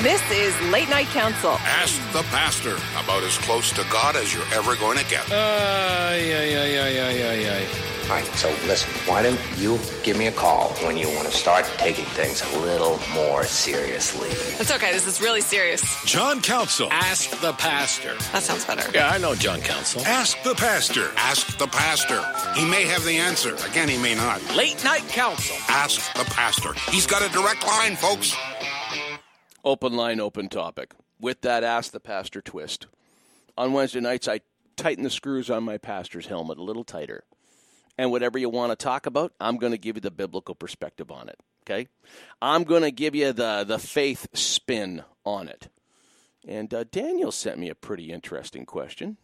This is Late Night Council. Ask the pastor about as close to God as you're ever going to get. Uh, yeah, yeah, yeah, yeah, yeah, yeah. All right, so listen, why don't you give me a call when you want to start taking things a little more seriously? That's okay. This is really serious. John Council. Ask the pastor. That sounds better. Yeah, I know John Council. Ask the pastor. Ask the pastor. He may have the answer. Again, he may not. Late night council. Ask the pastor. He's got a direct line, folks. Open line, open topic. With that Ask the Pastor twist. On Wednesday nights, I tighten the screws on my pastor's helmet a little tighter. And whatever you want to talk about, I'm going to give you the biblical perspective on it. Okay? I'm going to give you the, the faith spin on it. And uh, Daniel sent me a pretty interesting question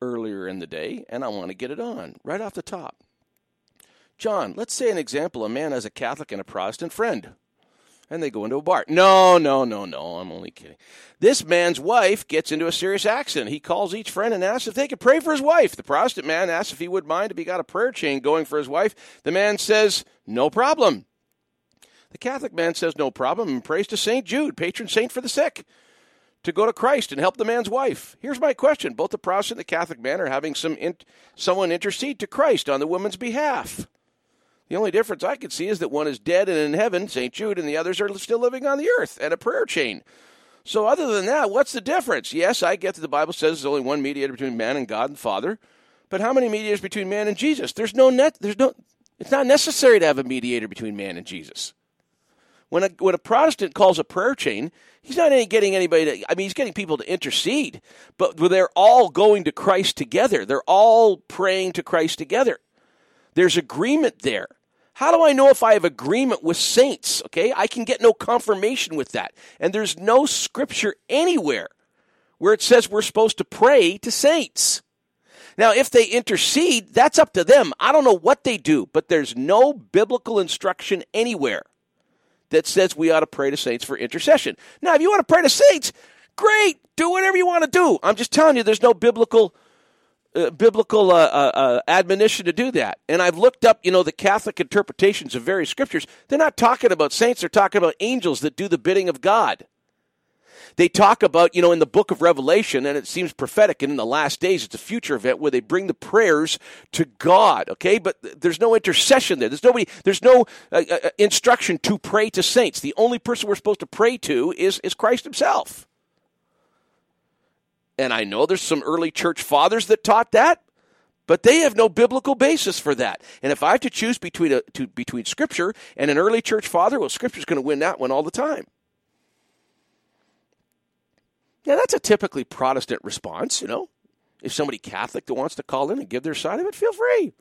earlier in the day, and I want to get it on right off the top. John, let's say an example a man has a Catholic and a Protestant friend and they go into a bar. No, no, no, no. I'm only kidding. This man's wife gets into a serious accident. He calls each friend and asks if they could pray for his wife. The Protestant man asks if he would mind if he got a prayer chain going for his wife. The man says, no problem. The Catholic man says, no problem, and prays to St. Jude, patron saint for the sick, to go to Christ and help the man's wife. Here's my question both the Protestant and the Catholic man are having some in- someone intercede to Christ on the woman's behalf. The only difference I can see is that one is dead and in heaven, St. Jude, and the others are still living on the earth and a prayer chain. So, other than that, what's the difference? Yes, I get that the Bible says there's only one mediator between man and God and Father, but how many mediators between man and Jesus? There's no net. There's no. It's not necessary to have a mediator between man and Jesus. When a when a Protestant calls a prayer chain, he's not getting anybody. To, I mean, he's getting people to intercede, but they're all going to Christ together. They're all praying to Christ together. There's agreement there. How do I know if I have agreement with saints? Okay, I can get no confirmation with that. And there's no scripture anywhere where it says we're supposed to pray to saints. Now, if they intercede, that's up to them. I don't know what they do, but there's no biblical instruction anywhere that says we ought to pray to saints for intercession. Now, if you want to pray to saints, great, do whatever you want to do. I'm just telling you, there's no biblical uh, biblical uh, uh, uh, admonition to do that. And I've looked up, you know, the Catholic interpretations of various scriptures. They're not talking about saints, they're talking about angels that do the bidding of God. They talk about, you know, in the book of Revelation, and it seems prophetic, and in the last days, it's a future event where they bring the prayers to God, okay? But there's no intercession there. There's nobody, there's no uh, instruction to pray to saints. The only person we're supposed to pray to is, is Christ himself. And I know there's some early church fathers that taught that, but they have no biblical basis for that. And if I have to choose between a, to, between Scripture and an early church father, well, Scripture's going to win that one all the time. Now, that's a typically Protestant response, you know. If somebody Catholic that wants to call in and give their side of it, feel free.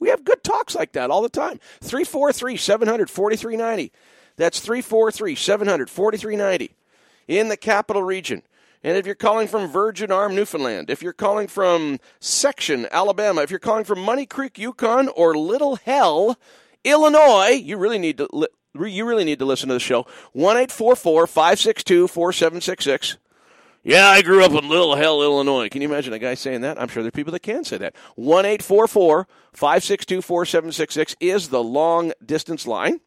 We have good talks like that all the time. 343 700 4390. That's 343 700 4390 in the capital region. And if you're calling from Virgin Arm, Newfoundland, if you're calling from Section, Alabama, if you're calling from Money Creek, Yukon, or Little Hell, Illinois, you really need to li- you really need to listen to the show. One eight four four five six two four seven six six. Yeah, I grew up in Little Hell, Illinois. Can you imagine a guy saying that? I'm sure there are people that can say that. One eight four four five six two four seven six six is the long distance line.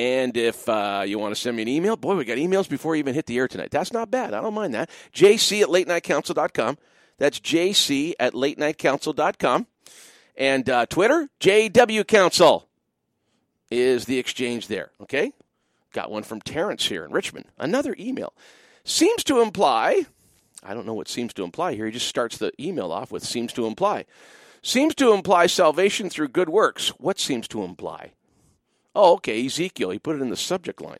And if uh, you want to send me an email, boy, we got emails before you even hit the air tonight. That's not bad. I don't mind that. JC at latenightcouncil.com. That's JC at latenightcouncil.com. And uh, Twitter, JW Council is the exchange there. Okay? Got one from Terrence here in Richmond. Another email. Seems to imply, I don't know what seems to imply here. He just starts the email off with seems to imply. Seems to imply salvation through good works. What seems to imply? Oh, okay, Ezekiel. He put it in the subject line.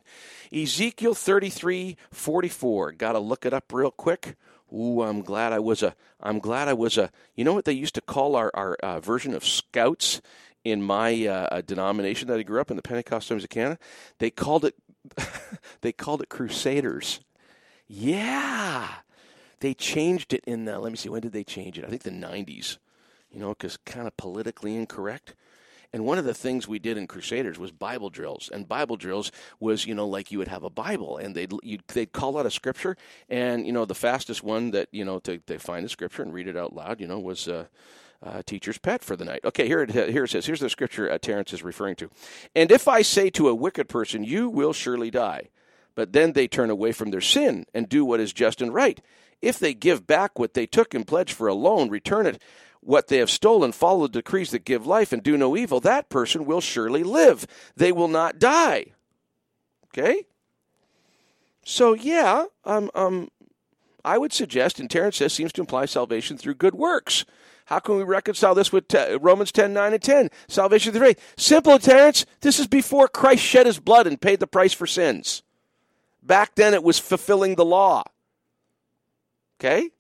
Ezekiel 33 44. Got to look it up real quick. Ooh, I'm glad I was a. I'm glad I was a. You know what they used to call our our uh, version of scouts in my uh, denomination that I grew up in, the Pentecostal Times of Canada. They called it. they called it Crusaders. Yeah, they changed it in the. Let me see. When did they change it? I think the 90s. You know, because kind of politically incorrect. And one of the things we did in Crusaders was Bible drills. And Bible drills was, you know, like you would have a Bible and they'd, they'd call out a scripture. And, you know, the fastest one that, you know, to, to find the scripture and read it out loud, you know, was uh, uh, teacher's pet for the night. Okay, here it, here it says, here's the scripture uh, Terrence is referring to. And if I say to a wicked person, you will surely die. but then they turn away from their sin and do what is just and right. If they give back what they took in pledge for a loan, return it what they have stolen, follow the decrees that give life, and do no evil, that person will surely live. They will not die. Okay? So, yeah, um, um, I would suggest, and Terrence says, seems to imply salvation through good works. How can we reconcile this with te- Romans 10, 9, and 10? Salvation through faith. Simple, Terrence. This is before Christ shed his blood and paid the price for sins. Back then, it was fulfilling the law. Okay?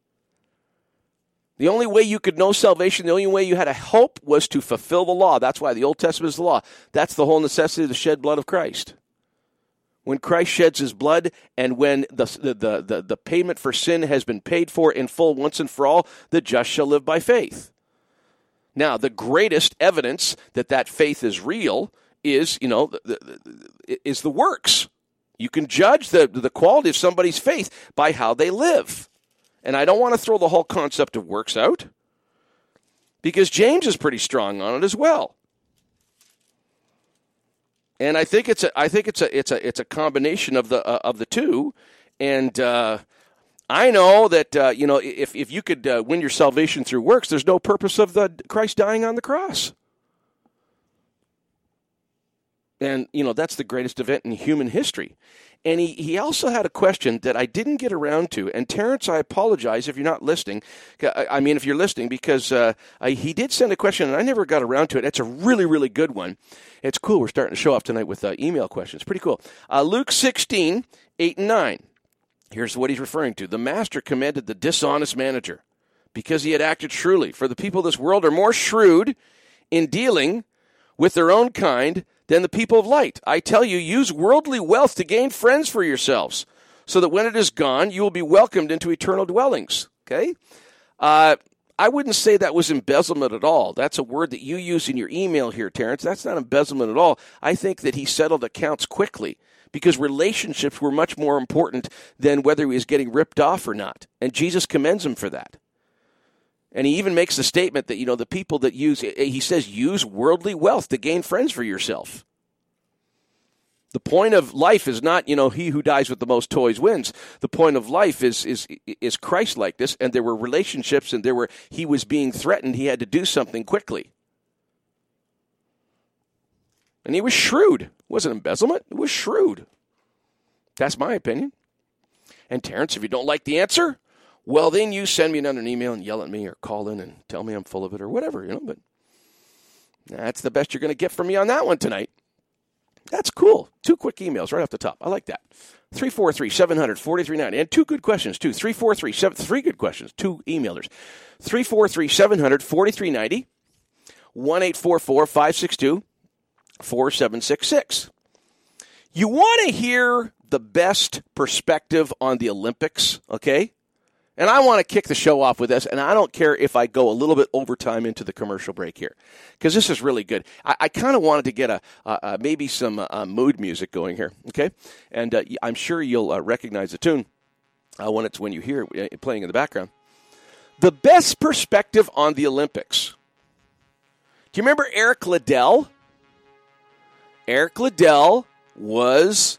The only way you could know salvation, the only way you had a hope was to fulfill the law. That's why the Old Testament is the law. That's the whole necessity of the shed blood of Christ. When Christ sheds his blood and when the, the, the, the, payment for sin has been paid for in full once and for all, the just shall live by faith. Now, the greatest evidence that that faith is real is, you know, is the works. You can judge the, the quality of somebody's faith by how they live. And I don't want to throw the whole concept of works out because James is pretty strong on it as well. And I think it's a I think it's a it's a it's a combination of the uh, of the two. And uh, I know that uh, you know if if you could uh, win your salvation through works, there's no purpose of the Christ dying on the cross. And you know that's the greatest event in human history. And he, he also had a question that I didn't get around to. And Terrence, I apologize if you're not listening. I mean, if you're listening, because uh, I, he did send a question and I never got around to it. It's a really, really good one. It's cool. We're starting to show off tonight with uh, email questions. Pretty cool. Uh, Luke 16, 8 and 9. Here's what he's referring to. The master commended the dishonest manager because he had acted shrewdly. For the people of this world are more shrewd in dealing with their own kind than the people of light. I tell you, use worldly wealth to gain friends for yourselves, so that when it is gone, you will be welcomed into eternal dwellings. Okay? Uh, I wouldn't say that was embezzlement at all. That's a word that you use in your email here, Terrence. That's not embezzlement at all. I think that he settled accounts quickly because relationships were much more important than whether he was getting ripped off or not. And Jesus commends him for that. And he even makes the statement that, you know, the people that use, eh, he says, use worldly wealth to gain friends for yourself. The point of life is not, you know, he who dies with the most toys wins. The point of life is is is Christ like this, and there were relationships, and there were he was being threatened. He had to do something quickly, and he was shrewd. It wasn't embezzlement. It was shrewd. That's my opinion. And Terrence, if you don't like the answer, well, then you send me another email and yell at me or call in and tell me I'm full of it or whatever, you know. But that's the best you're going to get from me on that one tonight. That's cool. Two quick emails right off the top. I like that. 343 700 4390. And two good questions, too. 343 7, three good questions, two emailers. 343 700 4390. 1 562 4766. You want to hear the best perspective on the Olympics, okay? And I want to kick the show off with this, and I don't care if I go a little bit overtime into the commercial break here, because this is really good. I, I kind of wanted to get a, maybe some uh, mood music going here, okay? And uh, I'm sure you'll uh, recognize the tune uh, when it's when you hear it uh, playing in the background. The best perspective on the Olympics. Do you remember Eric Liddell? Eric Liddell was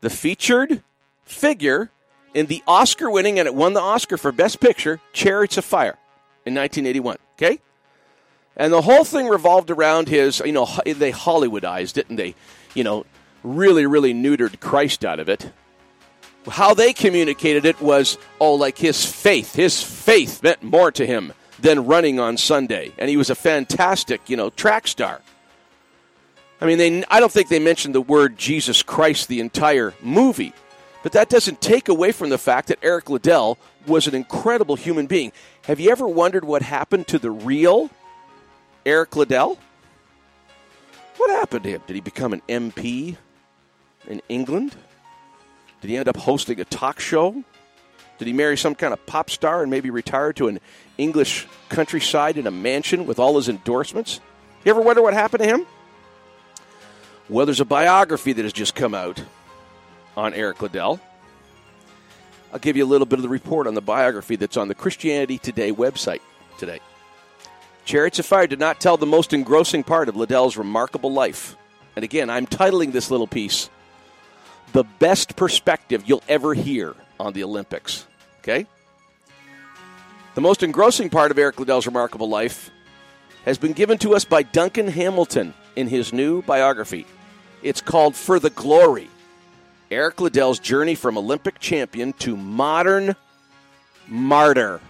the featured figure in the Oscar winning, and it won the Oscar for Best Picture, Chariots of Fire in 1981. Okay? And the whole thing revolved around his, you know, they Hollywoodized it and they, you know, really, really neutered Christ out of it. How they communicated it was, oh, like his faith. His faith meant more to him than running on Sunday. And he was a fantastic, you know, track star. I mean, they, I don't think they mentioned the word Jesus Christ the entire movie. But that doesn't take away from the fact that Eric Liddell was an incredible human being. Have you ever wondered what happened to the real Eric Liddell? What happened to him? Did he become an MP in England? Did he end up hosting a talk show? Did he marry some kind of pop star and maybe retire to an English countryside in a mansion with all his endorsements? You ever wonder what happened to him? Well, there's a biography that has just come out on Eric Liddell. I'll give you a little bit of the report on the biography that's on the Christianity Today website today. Chariots of Fire did not tell the most engrossing part of Liddell's remarkable life. And again, I'm titling this little piece the best perspective you'll ever hear on the Olympics. Okay? The most engrossing part of Eric Liddell's remarkable life has been given to us by Duncan Hamilton in his new biography. It's called For the Glory Eric Liddell's journey from Olympic champion to modern martyr.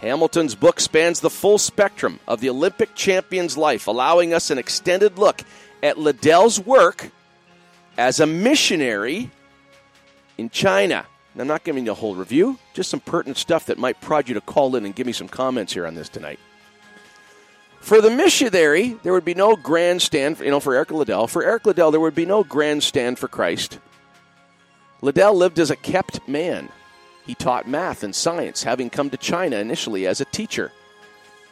Hamilton's book spans the full spectrum of the Olympic champion's life, allowing us an extended look at Liddell's work as a missionary in China. I'm not giving you a whole review, just some pertinent stuff that might prod you to call in and give me some comments here on this tonight. For the missionary, there would be no grandstand, you know, for Eric Liddell. For Eric Liddell, there would be no grandstand for Christ. Liddell lived as a kept man. He taught math and science, having come to China initially as a teacher.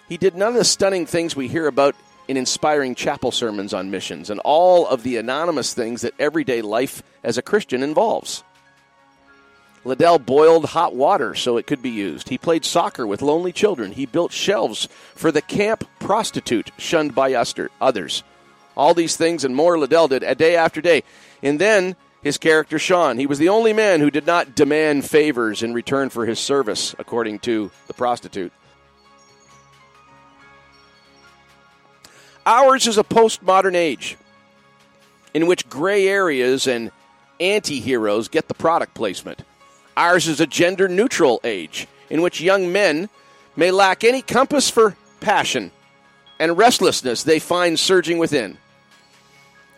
He did none of the stunning things we hear about in inspiring chapel sermons on missions and all of the anonymous things that everyday life as a Christian involves. Liddell boiled hot water so it could be used. He played soccer with lonely children. He built shelves for the camp prostitute shunned by others. All these things and more Liddell did a day after day. And then his character shone. He was the only man who did not demand favors in return for his service, according to the prostitute. Ours is a postmodern age in which gray areas and anti heroes get the product placement. Ours is a gender neutral age in which young men may lack any compass for passion and restlessness they find surging within.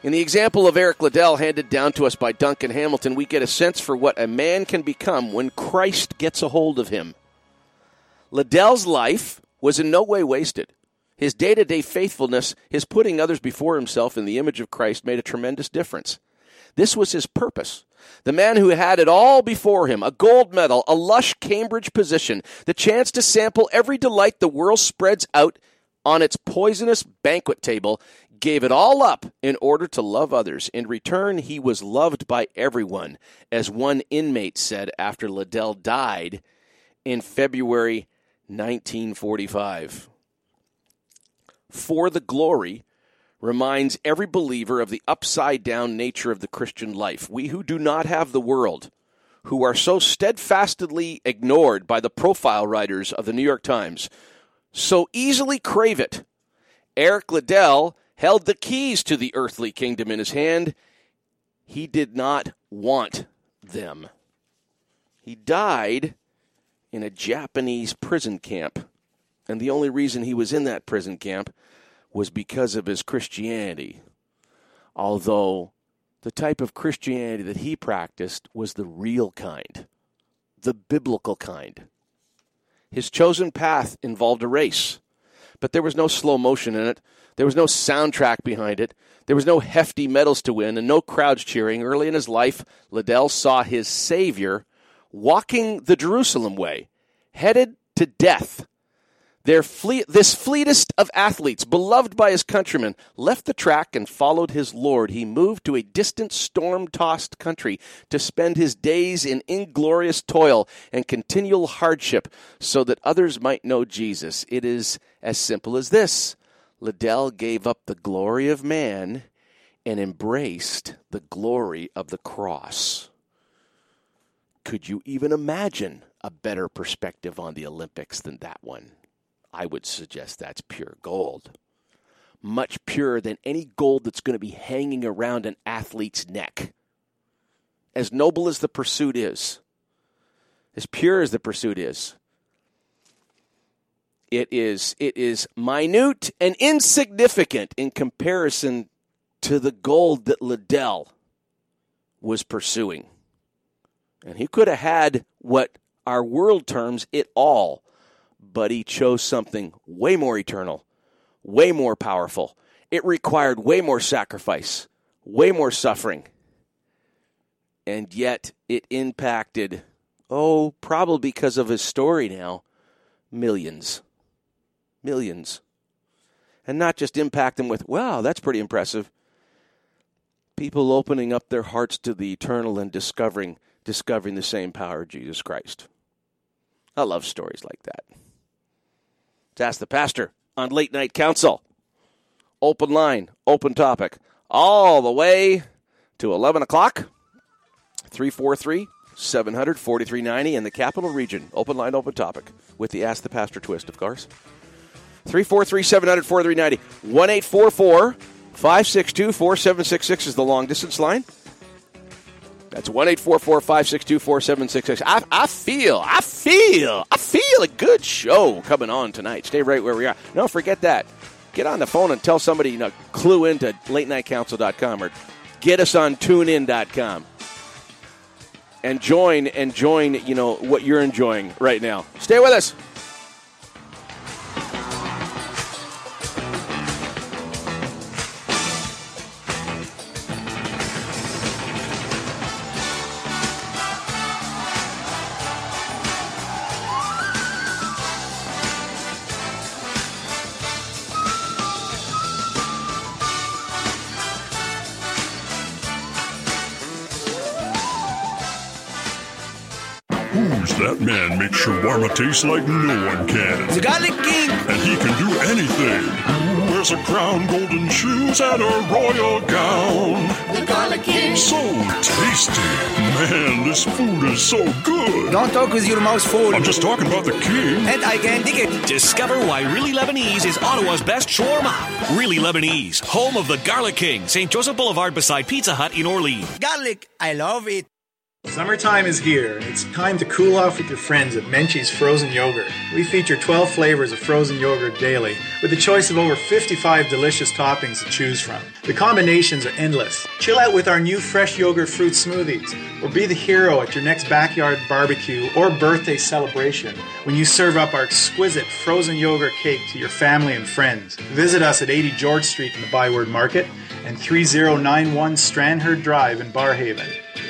In the example of Eric Liddell handed down to us by Duncan Hamilton, we get a sense for what a man can become when Christ gets a hold of him. Liddell's life was in no way wasted. His day to day faithfulness, his putting others before himself in the image of Christ, made a tremendous difference. This was his purpose. The man who had it all before him a gold medal, a lush Cambridge position, the chance to sample every delight the world spreads out on its poisonous banquet table, gave it all up in order to love others. In return, he was loved by everyone, as one inmate said after Liddell died in February 1945. For the glory reminds every believer of the upside down nature of the Christian life. We who do not have the world, who are so steadfastly ignored by the profile writers of the New York Times, so easily crave it. Eric Liddell held the keys to the earthly kingdom in his hand. He did not want them. He died in a Japanese prison camp. And the only reason he was in that prison camp was because of his Christianity. Although the type of Christianity that he practiced was the real kind, the biblical kind. His chosen path involved a race, but there was no slow motion in it. There was no soundtrack behind it. There was no hefty medals to win and no crowds cheering. Early in his life, Liddell saw his Savior walking the Jerusalem way, headed to death their this fleetest of athletes, beloved by his countrymen, left the track and followed his Lord. He moved to a distant, storm tossed country to spend his days in inglorious toil and continual hardship so that others might know Jesus. It is as simple as this Liddell gave up the glory of man and embraced the glory of the cross. Could you even imagine a better perspective on the Olympics than that one? I would suggest that's pure gold. Much purer than any gold that's going to be hanging around an athlete's neck. As noble as the pursuit is, as pure as the pursuit is, it is it is minute and insignificant in comparison to the gold that Liddell was pursuing. And he could have had what our world terms it all but he chose something way more eternal, way more powerful. It required way more sacrifice, way more suffering. And yet it impacted, oh, probably because of his story now, millions. Millions. And not just impact them with, wow, that's pretty impressive. People opening up their hearts to the eternal and discovering discovering the same power of Jesus Christ. I love stories like that to ask the pastor on Late Night Council. Open line, open topic, all the way to 11 o'clock. 343 700 4390 in the capital region. Open line, open topic with the Ask the Pastor twist, of course. 343 700 4390. 1 562 4766 is the long distance line. That's 1 844 562 4766. I feel, I feel, I feel a good show coming on tonight. Stay right where we are. No, forget that. Get on the phone and tell somebody, you know, clue into late nightcouncil.com or get us on tunein.com and join and join, you know, what you're enjoying right now. Stay with us. Shawarma taste like no one can? The Garlic King. And he can do anything. Who wears a crown, golden shoes, and a royal gown? The Garlic King. So tasty. Man, this food is so good. Don't talk with your mouth full. I'm just talking about the king. And I can dig it. Discover why Really Lebanese is Ottawa's best shawarma. Really Lebanese, home of the Garlic King, St. Joseph Boulevard beside Pizza Hut in Orleans. Garlic, I love it. Summertime is here, and it's time to cool off with your friends at Menchie's Frozen Yogurt. We feature 12 flavors of frozen yogurt daily, with a choice of over 55 delicious toppings to choose from. The combinations are endless. Chill out with our new fresh yogurt fruit smoothies, or be the hero at your next backyard barbecue or birthday celebration when you serve up our exquisite frozen yogurt cake to your family and friends. Visit us at 80 George Street in the Byward Market and 3091 Strandherd Drive in Barrhaven.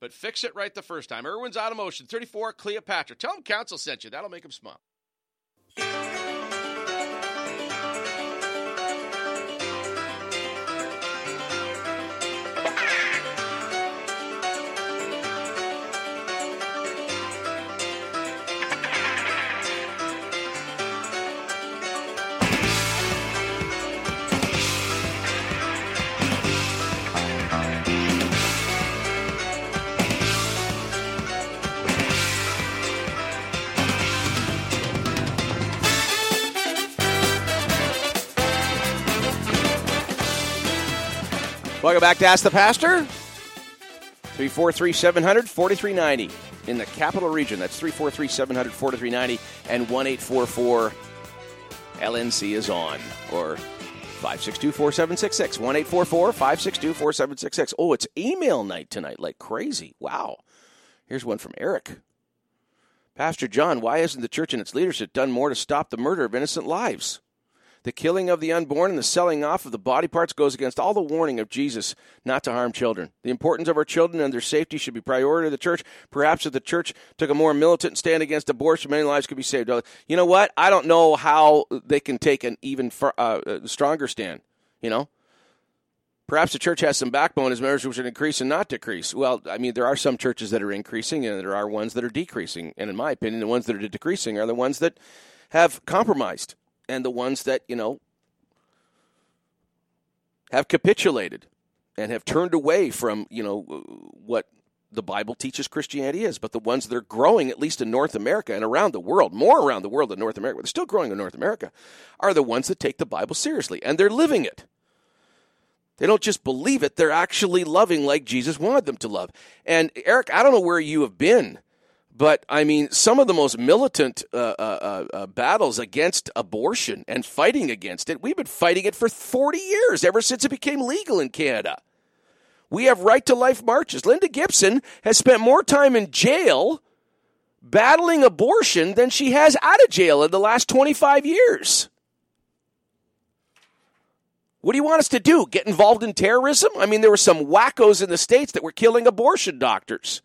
but fix it right the first time. Irwin's Automotion, 34 Cleopatra. Tell them Council sent you. That'll make them smile. Welcome back to Ask the Pastor. 343 700 4390 in the capital region. That's 343 700 4390 and 1 844 LNC is on or 562 4766. 1 844 562 4766. Oh, it's email night tonight like crazy. Wow. Here's one from Eric. Pastor John, why hasn't the church and its leadership done more to stop the murder of innocent lives? The killing of the unborn and the selling off of the body parts goes against all the warning of Jesus not to harm children. The importance of our children and their safety should be priority of the church. Perhaps if the church took a more militant stand against abortion, many lives could be saved. You know what? I don't know how they can take an even far, uh, stronger stand. You know, perhaps the church has some backbone as members should increase and not decrease. Well, I mean, there are some churches that are increasing and there are ones that are decreasing. And in my opinion, the ones that are decreasing are the ones that have compromised and the ones that, you know, have capitulated and have turned away from, you know, what the Bible teaches Christianity is, but the ones that are growing, at least in North America and around the world, more around the world than North America, but they're still growing in North America, are the ones that take the Bible seriously and they're living it. They don't just believe it, they're actually loving like Jesus wanted them to love. And Eric, I don't know where you have been but I mean, some of the most militant uh, uh, uh, battles against abortion and fighting against it, we've been fighting it for 40 years, ever since it became legal in Canada. We have right to life marches. Linda Gibbons has spent more time in jail battling abortion than she has out of jail in the last 25 years. What do you want us to do? Get involved in terrorism? I mean, there were some wackos in the States that were killing abortion doctors.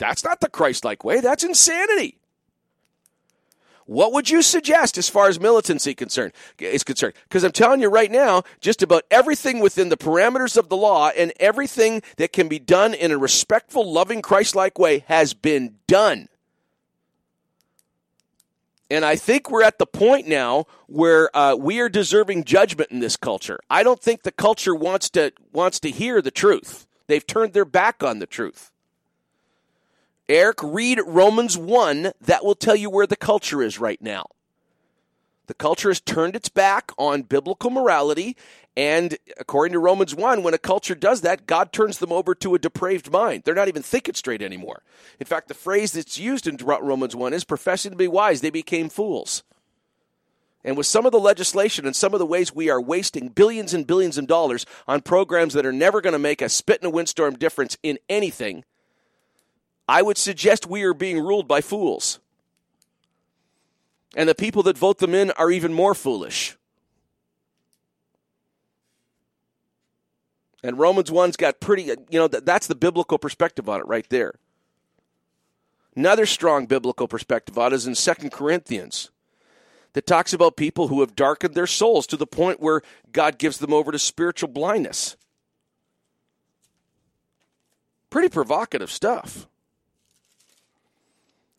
That's not the Christ like way. That's insanity. What would you suggest as far as militancy concerned is concerned? Because I'm telling you right now, just about everything within the parameters of the law and everything that can be done in a respectful, loving, Christ-like way has been done. And I think we're at the point now where uh, we are deserving judgment in this culture. I don't think the culture wants to wants to hear the truth. They've turned their back on the truth. Eric, read Romans 1. That will tell you where the culture is right now. The culture has turned its back on biblical morality. And according to Romans 1, when a culture does that, God turns them over to a depraved mind. They're not even thinking straight anymore. In fact, the phrase that's used in Romans 1 is professing to be wise, they became fools. And with some of the legislation and some of the ways we are wasting billions and billions of dollars on programs that are never going to make a spit in a windstorm difference in anything, I would suggest we are being ruled by fools. And the people that vote them in are even more foolish. And Romans 1's got pretty, you know, that's the biblical perspective on it right there. Another strong biblical perspective on it is in 2 Corinthians that talks about people who have darkened their souls to the point where God gives them over to spiritual blindness. Pretty provocative stuff.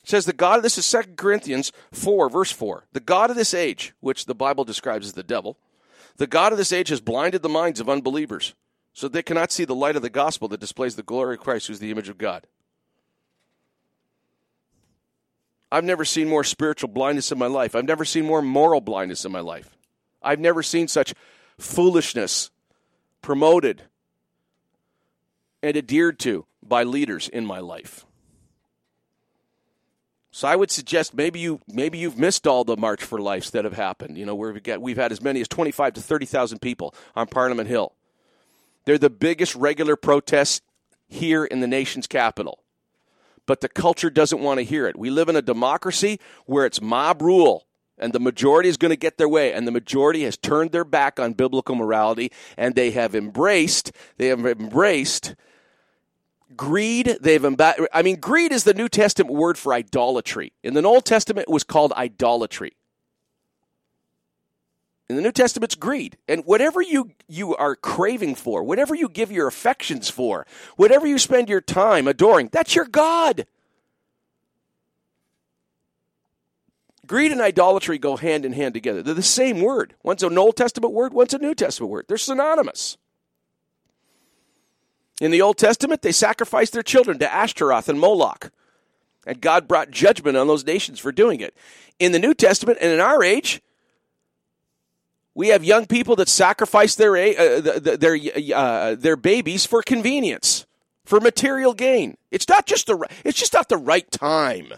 It says the God, of this is 2 Corinthians 4, verse 4. The God of this age, which the Bible describes as the devil, the God of this age has blinded the minds of unbelievers, so they cannot see the light of the gospel that displays the glory of Christ, who's the image of God. I've never seen more spiritual blindness in my life. I've never seen more moral blindness in my life. I've never seen such foolishness promoted and adhered to by leaders in my life. So I would suggest maybe you maybe you've missed all the March for Lives that have happened. You know, where we've we've had as many as twenty five to thirty thousand people on Parliament Hill. They're the biggest regular protests here in the nation's capital. But the culture doesn't want to hear it. We live in a democracy where it's mob rule and the majority is going to get their way and the majority has turned their back on biblical morality and they have embraced they have embraced greed they've imba- i mean greed is the new testament word for idolatry. In the old testament it was called idolatry. In the new testament it's greed. And whatever you you are craving for whatever you give your affections for whatever you spend your time adoring that's your god. Greed and idolatry go hand in hand together. They're the same word. One's an old testament word one's a new testament word. They're synonymous in the Old Testament, they sacrificed their children to Ashtaroth and Moloch. And God brought judgment on those nations for doing it. In the New Testament and in our age, we have young people that sacrifice their uh, their uh, their babies for convenience, for material gain. It's not just the it's just not the right time.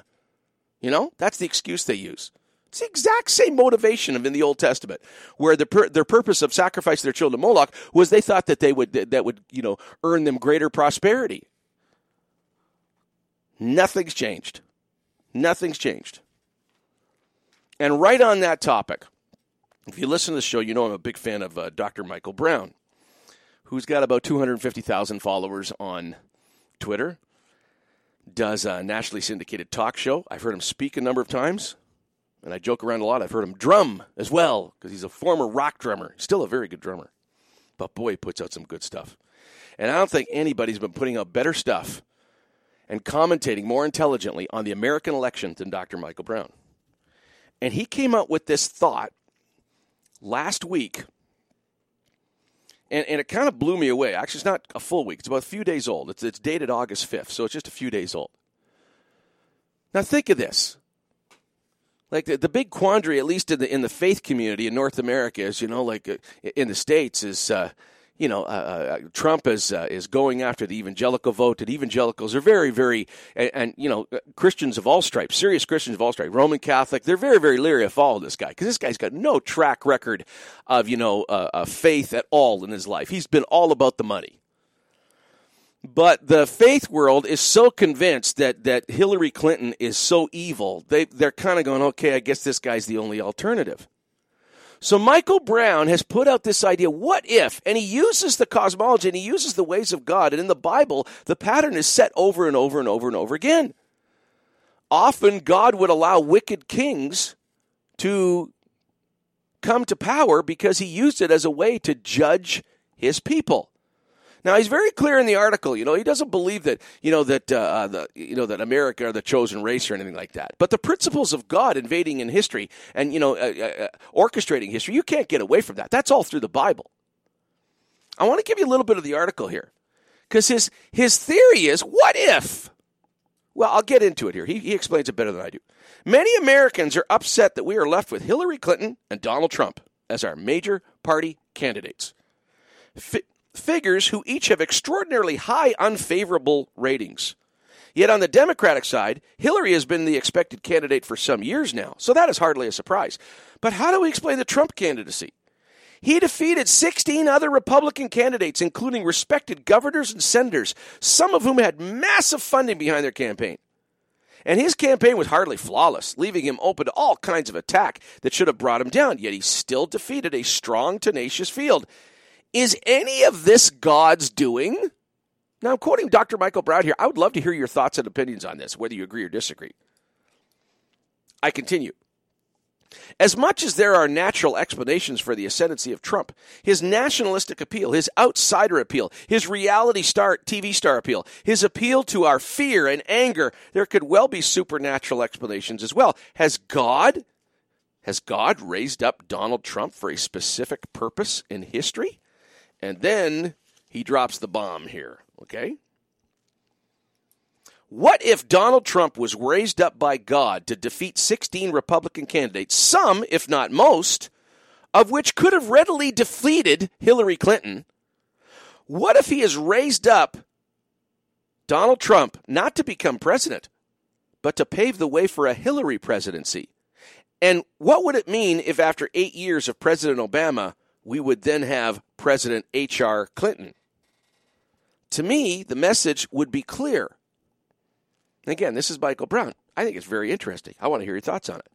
You know, that's the excuse they use. It's the exact same motivation of in the Old Testament, where the pur- their purpose of sacrificing their children to Moloch was they thought that they would that would you know earn them greater prosperity. Nothing's changed. Nothing's changed. And right on that topic, if you listen to the show, you know I'm a big fan of uh, Dr. Michael Brown, who's got about 250,000 followers on Twitter, does a nationally syndicated talk show. I've heard him speak a number of times. And I joke around a lot. I've heard him drum as well because he's a former rock drummer. Still a very good drummer. But boy, he puts out some good stuff. And I don't think anybody's been putting out better stuff and commentating more intelligently on the American election than Dr. Michael Brown. And he came out with this thought last week. And, and it kind of blew me away. Actually, it's not a full week. It's about a few days old. It's, it's dated August 5th, so it's just a few days old. Now, think of this like the, the big quandary, at least in the in the faith community in North America, is you know, like uh, in the states, is uh, you know, uh, uh, Trump is uh, is going after the evangelical vote, and evangelicals are very, very, and, and, you know, Christians of all stripes, serious Christians of all stripes, Roman Catholic, they're very, very leery of following this guy because this guy's got no track record of you know uh, faith at all in his life. He's been all about the money. But the faith world is so convinced that, that Hillary Clinton is so evil, they, they're kind of going, okay, I guess this guy's the only alternative. So Michael Brown has put out this idea what if? And he uses the cosmology and he uses the ways of God. And in the Bible, the pattern is set over and over and over and over again. Often, God would allow wicked kings to come to power because he used it as a way to judge his people. Now he's very clear in the article. You know, he doesn't believe that you know that uh, the you know that America are the chosen race or anything like that. But the principles of God invading in history and you know uh, uh, orchestrating history, you can't get away from that. That's all through the Bible. I want to give you a little bit of the article here because his his theory is what if. Well, I'll get into it here. He, he explains it better than I do. Many Americans are upset that we are left with Hillary Clinton and Donald Trump as our major party candidates. Figures who each have extraordinarily high unfavorable ratings. Yet on the Democratic side, Hillary has been the expected candidate for some years now, so that is hardly a surprise. But how do we explain the Trump candidacy? He defeated 16 other Republican candidates, including respected governors and senators, some of whom had massive funding behind their campaign. And his campaign was hardly flawless, leaving him open to all kinds of attack that should have brought him down, yet he still defeated a strong, tenacious field. Is any of this God's doing? Now, I'm quoting Dr. Michael Brown here. I would love to hear your thoughts and opinions on this, whether you agree or disagree. I continue. As much as there are natural explanations for the ascendancy of Trump, his nationalistic appeal, his outsider appeal, his reality star TV star appeal, his appeal to our fear and anger, there could well be supernatural explanations as well. Has God has God raised up Donald Trump for a specific purpose in history? And then he drops the bomb here, okay? What if Donald Trump was raised up by God to defeat 16 Republican candidates, some, if not most, of which could have readily defeated Hillary Clinton? What if he is raised up, Donald Trump, not to become president, but to pave the way for a Hillary presidency? And what would it mean if, after eight years of President Obama, we would then have President H.R. Clinton? To me, the message would be clear. Again, this is Michael Brown. I think it's very interesting. I want to hear your thoughts on it.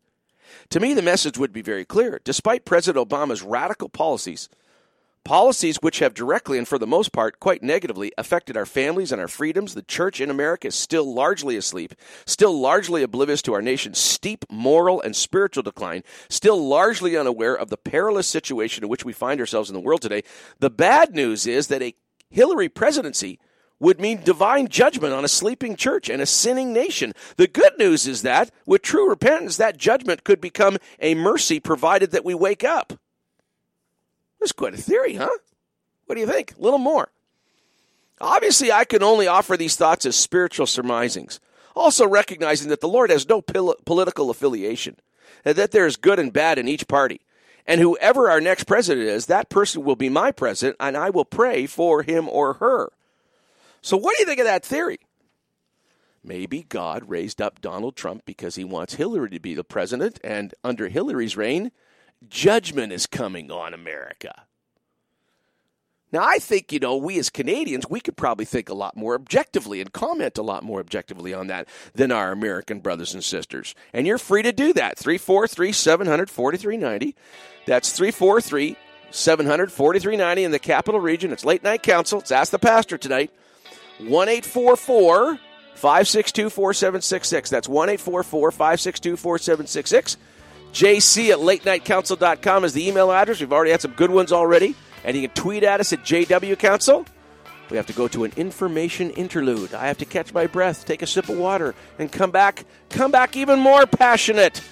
To me, the message would be very clear. Despite President Obama's radical policies, policies which have directly and for the most part quite negatively affected our families and our freedoms, the church in America is still largely asleep, still largely oblivious to our nation's steep moral and spiritual decline, still largely unaware of the perilous situation in which we find ourselves in the world today. The bad news is that a Hillary presidency would mean divine judgment on a sleeping church and a sinning nation. The good news is that, with true repentance, that judgment could become a mercy provided that we wake up. That's quite a theory, huh? What do you think? A little more. Obviously, I can only offer these thoughts as spiritual surmisings, also recognizing that the Lord has no pol- political affiliation, and that there is good and bad in each party. And whoever our next president is, that person will be my president, and I will pray for him or her. So, what do you think of that theory? Maybe God raised up Donald Trump because he wants Hillary to be the president, and under Hillary's reign, judgment is coming on America. Now, I think, you know, we as Canadians, we could probably think a lot more objectively and comment a lot more objectively on that than our American brothers and sisters. And you're free to do that. 343 700 4390. That's 343 700 4390 in the capital region. It's Late Night Council. It's Ask the Pastor tonight. 1 562 4766. That's 1 562 4766. JC at latenightcouncil.com is the email address. We've already had some good ones already. And you can tweet at us at JW Council. We have to go to an information interlude. I have to catch my breath, take a sip of water, and come back, come back even more passionate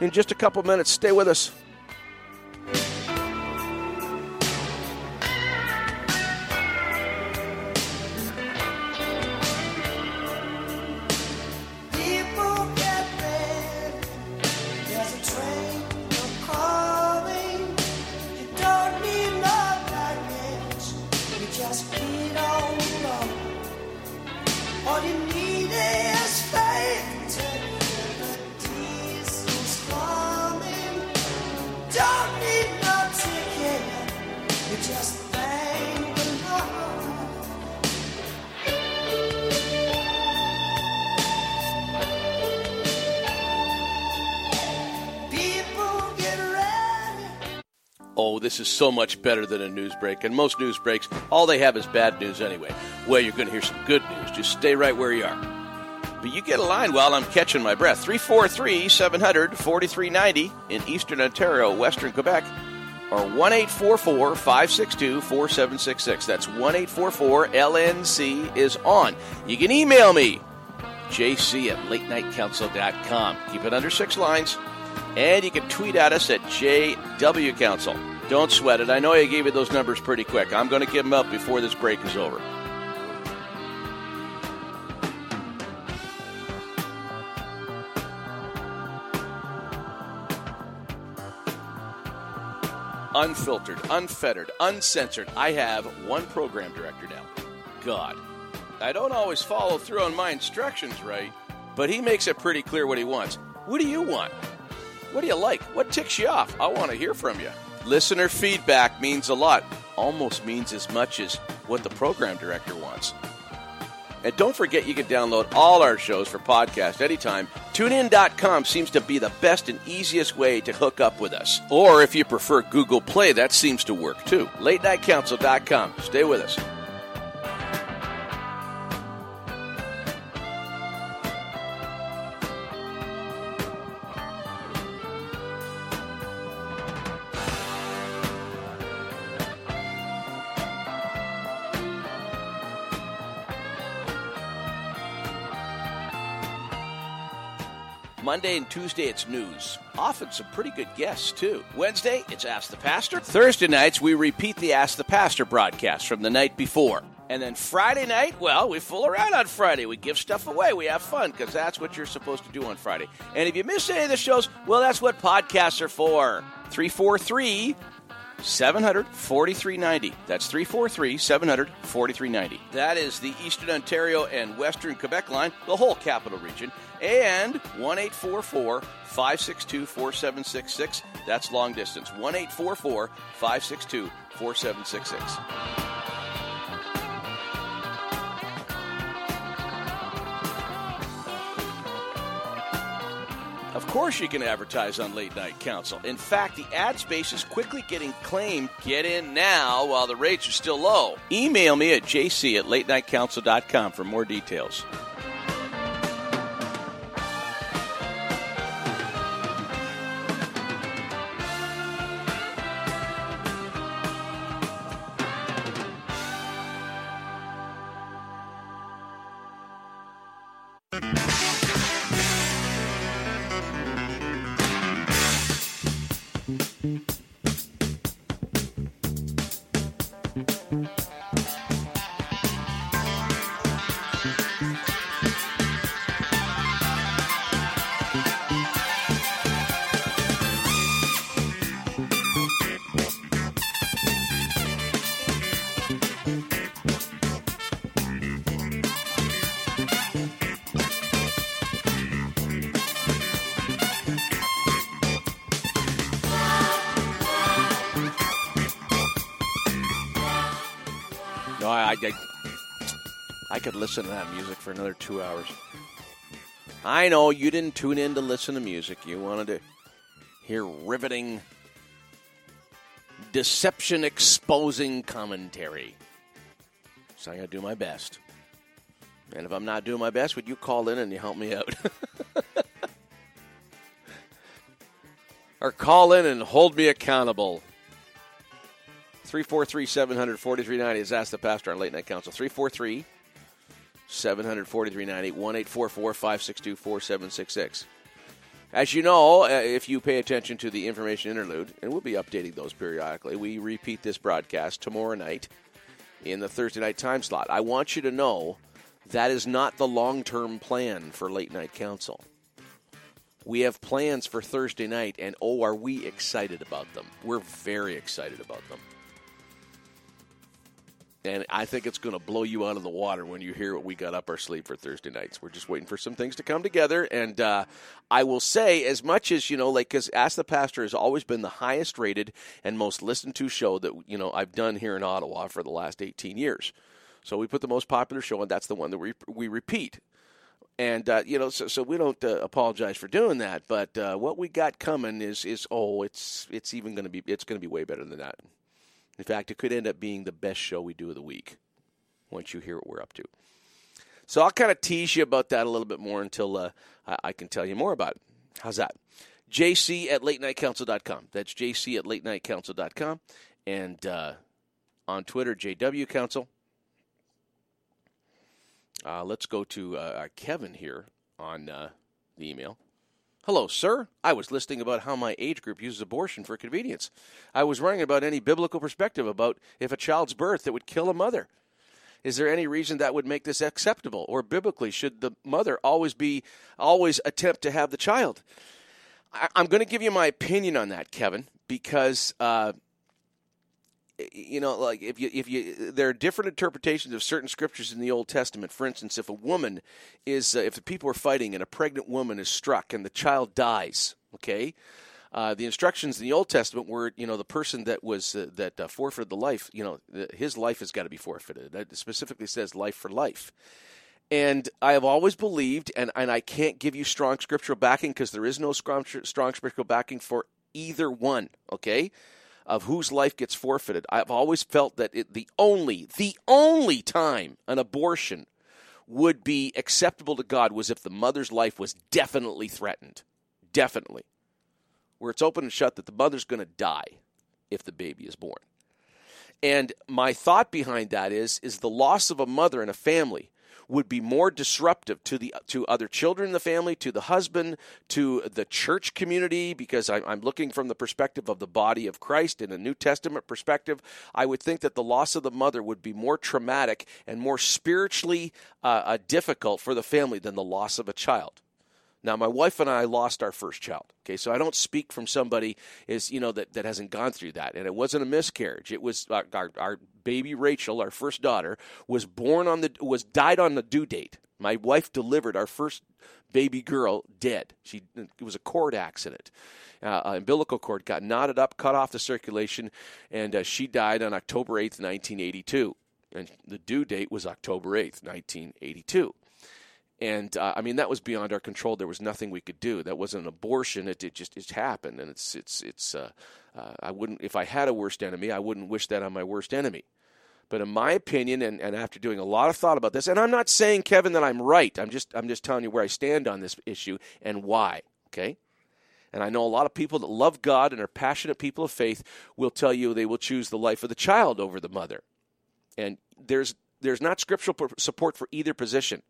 in just a couple minutes. Stay with us. Oh, this is so much better than a news break. And most news breaks, all they have is bad news anyway. Well, you're going to hear some good news. Just stay right where you are. But you get a line while I'm catching my breath. 343 700 4390 in Eastern Ontario, Western Quebec, or 1 562 4766. That's 1 LNC is on. You can email me, jc at latenightcouncil.com. Keep it under six lines. And you can tweet at us at JW Council. Don't sweat it. I know I gave you those numbers pretty quick. I'm going to give them up before this break is over. Unfiltered, unfettered, uncensored. I have one program director now. God. I don't always follow through on my instructions right, but he makes it pretty clear what he wants. What do you want? What do you like? What ticks you off? I want to hear from you. Listener feedback means a lot, almost means as much as what the program director wants. And don't forget you can download all our shows for podcast anytime. TuneIn.com seems to be the best and easiest way to hook up with us. Or if you prefer Google Play, that seems to work too. LateNightCouncil.com. Stay with us. Monday and Tuesday, it's news. Often some pretty good guests, too. Wednesday, it's Ask the Pastor. Thursday nights, we repeat the Ask the Pastor broadcast from the night before. And then Friday night, well, we fool around on Friday. We give stuff away. We have fun because that's what you're supposed to do on Friday. And if you miss any of the shows, well, that's what podcasts are for. 343 700 4390. That's 343 700 4390. That is the Eastern Ontario and Western Quebec line, the whole capital region. And 1 562 4766. That's long distance. 1 562 4766. Of course, you can advertise on Late Night Council. In fact, the ad space is quickly getting claimed. Get in now while the rates are still low. Email me at jc at latenightcouncil.com for more details. Could listen to that music for another two hours. I know you didn't tune in to listen to music. You wanted to hear riveting, deception exposing commentary. So I got to do my best. And if I'm not doing my best, would you call in and you help me out? or call in and hold me accountable. 343 700 4390 is Ask the Pastor on Late Night Council. 343 700 4390 1 562 4766. As you know, uh, if you pay attention to the information interlude, and we'll be updating those periodically, we repeat this broadcast tomorrow night in the Thursday night time slot. I want you to know that is not the long term plan for Late Night Council. We have plans for Thursday night, and oh, are we excited about them? We're very excited about them. And I think it's going to blow you out of the water when you hear what we got up our sleeve for Thursday nights. We're just waiting for some things to come together. And uh, I will say, as much as, you know, like, because Ask the Pastor has always been the highest rated and most listened to show that, you know, I've done here in Ottawa for the last 18 years. So we put the most popular show, and that's the one that we, we repeat. And uh, you know, so, so we don't uh, apologize for doing that. But uh, what we got coming is is oh, it's it's even going to be it's going to be way better than that. In fact, it could end up being the best show we do of the week once you hear what we're up to. So I'll kind of tease you about that a little bit more until uh, I, I can tell you more about it. How's that? JC at latenightcouncil.com. That's JC at latenightcouncil.com. And uh, on Twitter, JW Council. Uh, let's go to uh, Kevin here on uh, the email. Hello, sir. I was listening about how my age group uses abortion for convenience. I was wondering about any biblical perspective about if a child's birth that would kill a mother. Is there any reason that would make this acceptable, or biblically, should the mother always be always attempt to have the child? I, am going to give you my opinion on that, Kevin, because uh, you know, like if you if you there are different interpretations of certain scriptures in the Old Testament. For instance, if a woman is uh, if the people are fighting and a pregnant woman is struck and the child dies, okay. Uh, the instructions in the Old Testament were, you know, the person that was uh, that uh, forfeited the life, you know, his life has got to be forfeited. That specifically says life for life. And I have always believed, and, and I can't give you strong scriptural backing because there is no strong, strong scriptural backing for either one. Okay, of whose life gets forfeited. I've always felt that it, the only, the only time an abortion would be acceptable to God was if the mother's life was definitely threatened. Definitely. Where it's open and shut that the mother's going to die if the baby is born. And my thought behind that is is the loss of a mother in a family would be more disruptive to the to other children in the family, to the husband, to the church community, because I, I'm looking from the perspective of the body of Christ in a New Testament perspective. I would think that the loss of the mother would be more traumatic and more spiritually uh, uh, difficult for the family than the loss of a child. Now, my wife and I lost our first child. Okay, so I don't speak from somebody is you know that, that hasn't gone through that, and it wasn't a miscarriage. It was our, our, our baby Rachel, our first daughter, was born on the was died on the due date. My wife delivered our first baby girl dead. She it was a cord accident. Uh, umbilical cord got knotted up, cut off the circulation, and uh, she died on October 8th, 1982. And the due date was October 8th, 1982 and uh, I mean that was beyond our control. There was nothing we could do. That wasn't an abortion. It, it just it happened, and it's it's it's. Uh, uh, I wouldn't if I had a worst enemy, I wouldn't wish that on my worst enemy. But in my opinion, and, and after doing a lot of thought about this, and I'm not saying Kevin that I'm right. I'm just I'm just telling you where I stand on this issue and why. Okay. And I know a lot of people that love God and are passionate people of faith will tell you they will choose the life of the child over the mother. And there's there's not scriptural support for either position.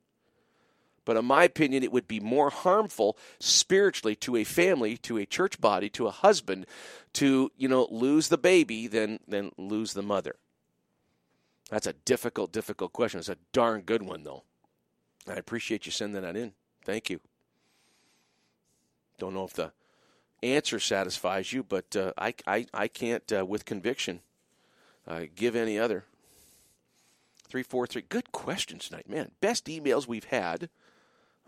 But in my opinion, it would be more harmful spiritually to a family, to a church body, to a husband to, you know, lose the baby than, than lose the mother. That's a difficult, difficult question. It's a darn good one, though. I appreciate you sending that in. Thank you. Don't know if the answer satisfies you, but uh, I, I, I can't, uh, with conviction, uh, give any other. 343. Good questions tonight, man. Best emails we've had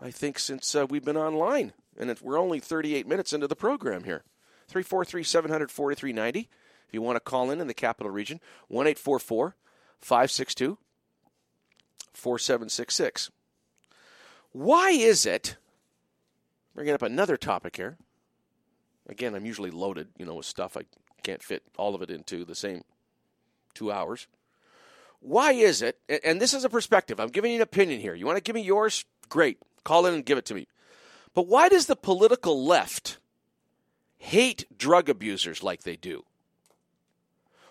I think, since uh, we've been online. And it, we're only 38 minutes into the program here. 343 700 4390. If you want to call in in the capital region, 1 562 4766. Why is it, bringing up another topic here, again, I'm usually loaded, you know, with stuff I can't fit all of it into the same two hours. Why is it, and this is a perspective, I'm giving you an opinion here. You want to give me yours? Great. Call in and give it to me. But why does the political left hate drug abusers like they do?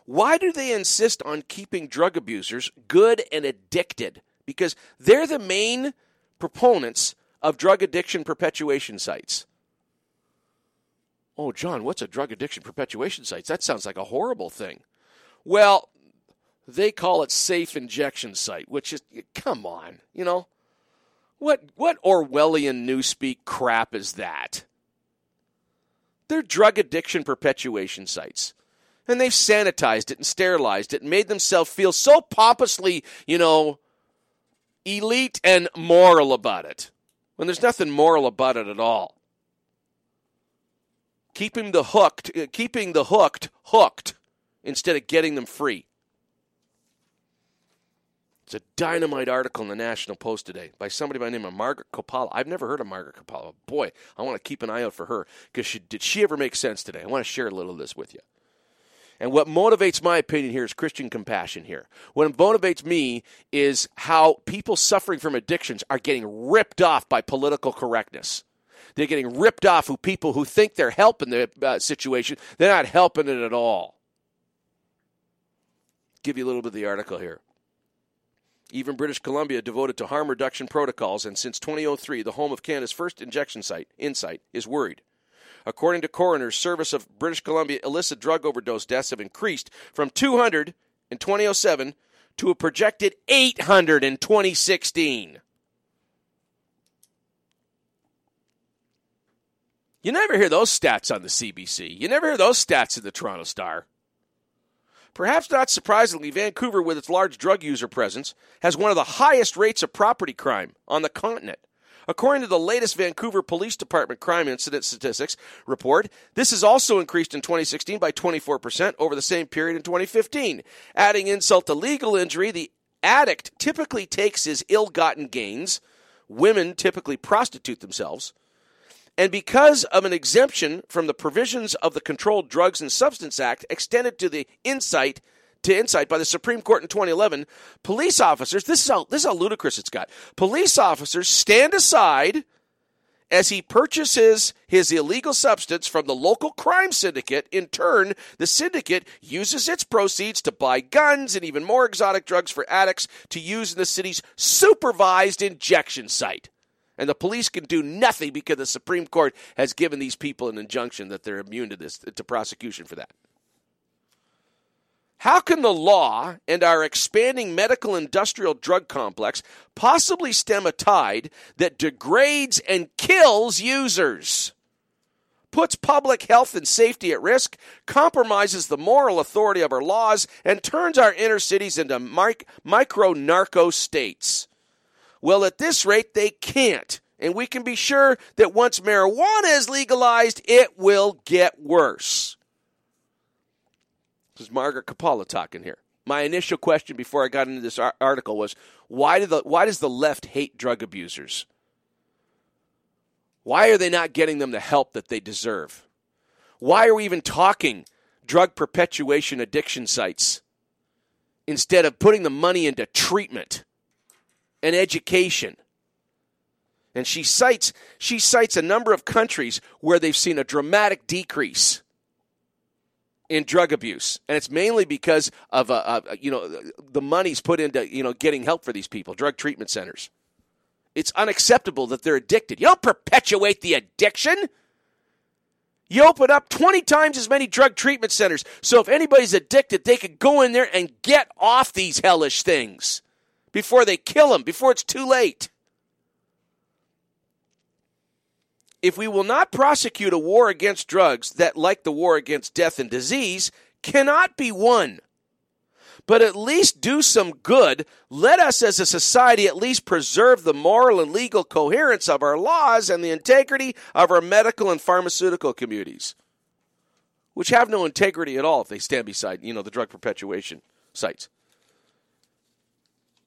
Why do they insist on keeping drug abusers good and addicted? Because they're the main proponents of drug addiction perpetuation sites. Oh, John, what's a drug addiction perpetuation site? That sounds like a horrible thing. Well, they call it safe injection site, which is, come on, you know. What what Orwellian newspeak crap is that? They're drug addiction perpetuation sites. And they've sanitized it and sterilized it and made themselves feel so pompously, you know, elite and moral about it. When there's nothing moral about it at all. Keeping the hooked, uh, keeping the hooked hooked instead of getting them free. It's a dynamite article in the National Post today by somebody by the name of Margaret Coppola. I've never heard of Margaret Coppola. Boy, I want to keep an eye out for her because she, did she ever make sense today? I want to share a little of this with you. And what motivates my opinion here is Christian compassion here. What motivates me is how people suffering from addictions are getting ripped off by political correctness. They're getting ripped off who people who think they're helping the uh, situation, they're not helping it at all. Give you a little bit of the article here. Even British Columbia devoted to harm reduction protocols, and since 2003, the home of Canada's first injection site, Insite, is worried. According to coroners, service of British Columbia illicit drug overdose deaths have increased from 200 in 2007 to a projected 800 in 2016. You never hear those stats on the CBC. You never hear those stats in the Toronto Star. Perhaps not surprisingly, Vancouver, with its large drug user presence, has one of the highest rates of property crime on the continent. According to the latest Vancouver Police Department crime incident statistics report, this has also increased in 2016 by 24% over the same period in 2015. Adding insult to legal injury, the addict typically takes his ill gotten gains. Women typically prostitute themselves. And because of an exemption from the provisions of the Controlled Drugs and Substance Act extended to the Insite to Insite by the Supreme Court in 2011, police officers, this is how, this is how ludicrous it's got. Police officers stand aside as he purchases his illegal substance from the local crime syndicate. In turn, the syndicate uses its proceeds to buy guns and even more exotic drugs for addicts to use in the city's supervised injection site. And the police can do nothing because the Supreme Court has given these people an injunction that they're immune to this to prosecution for that. How can the law and our expanding medical industrial drug complex possibly stem a tide that degrades and kills users? Puts public health and safety at risk, compromises the moral authority of our laws, and turns our inner cities into mic- micro narco states. Well, at this rate, they can't. And we can be sure that once marijuana is legalized, it will get worse. This is Margaret Coppola talking here. My initial question before I got into this article was why, do the, why does the left hate drug abusers? Why are they not getting them the help that they deserve? Why are we even talking drug perpetuation addiction sites instead of putting the money into treatment and education? And she cites she cites a number of countries where they've seen a dramatic decrease in drug abuse, and it's mainly because of uh, uh, you know the money's put into you know getting help for these people, drug treatment centers. It's unacceptable that they're addicted. You don't perpetuate the addiction. You open up 20 times as many drug treatment centers. So if anybody's addicted, they could go in there and get off these hellish things before they kill them, before it's too late. if we will not prosecute a war against drugs that, like the war against death and disease, cannot be won, but at least do some good, let us as a society at least preserve the moral and legal coherence of our laws and the integrity of our medical and pharmaceutical communities, which have no integrity at all if they stand beside, you know, the drug perpetuation sites.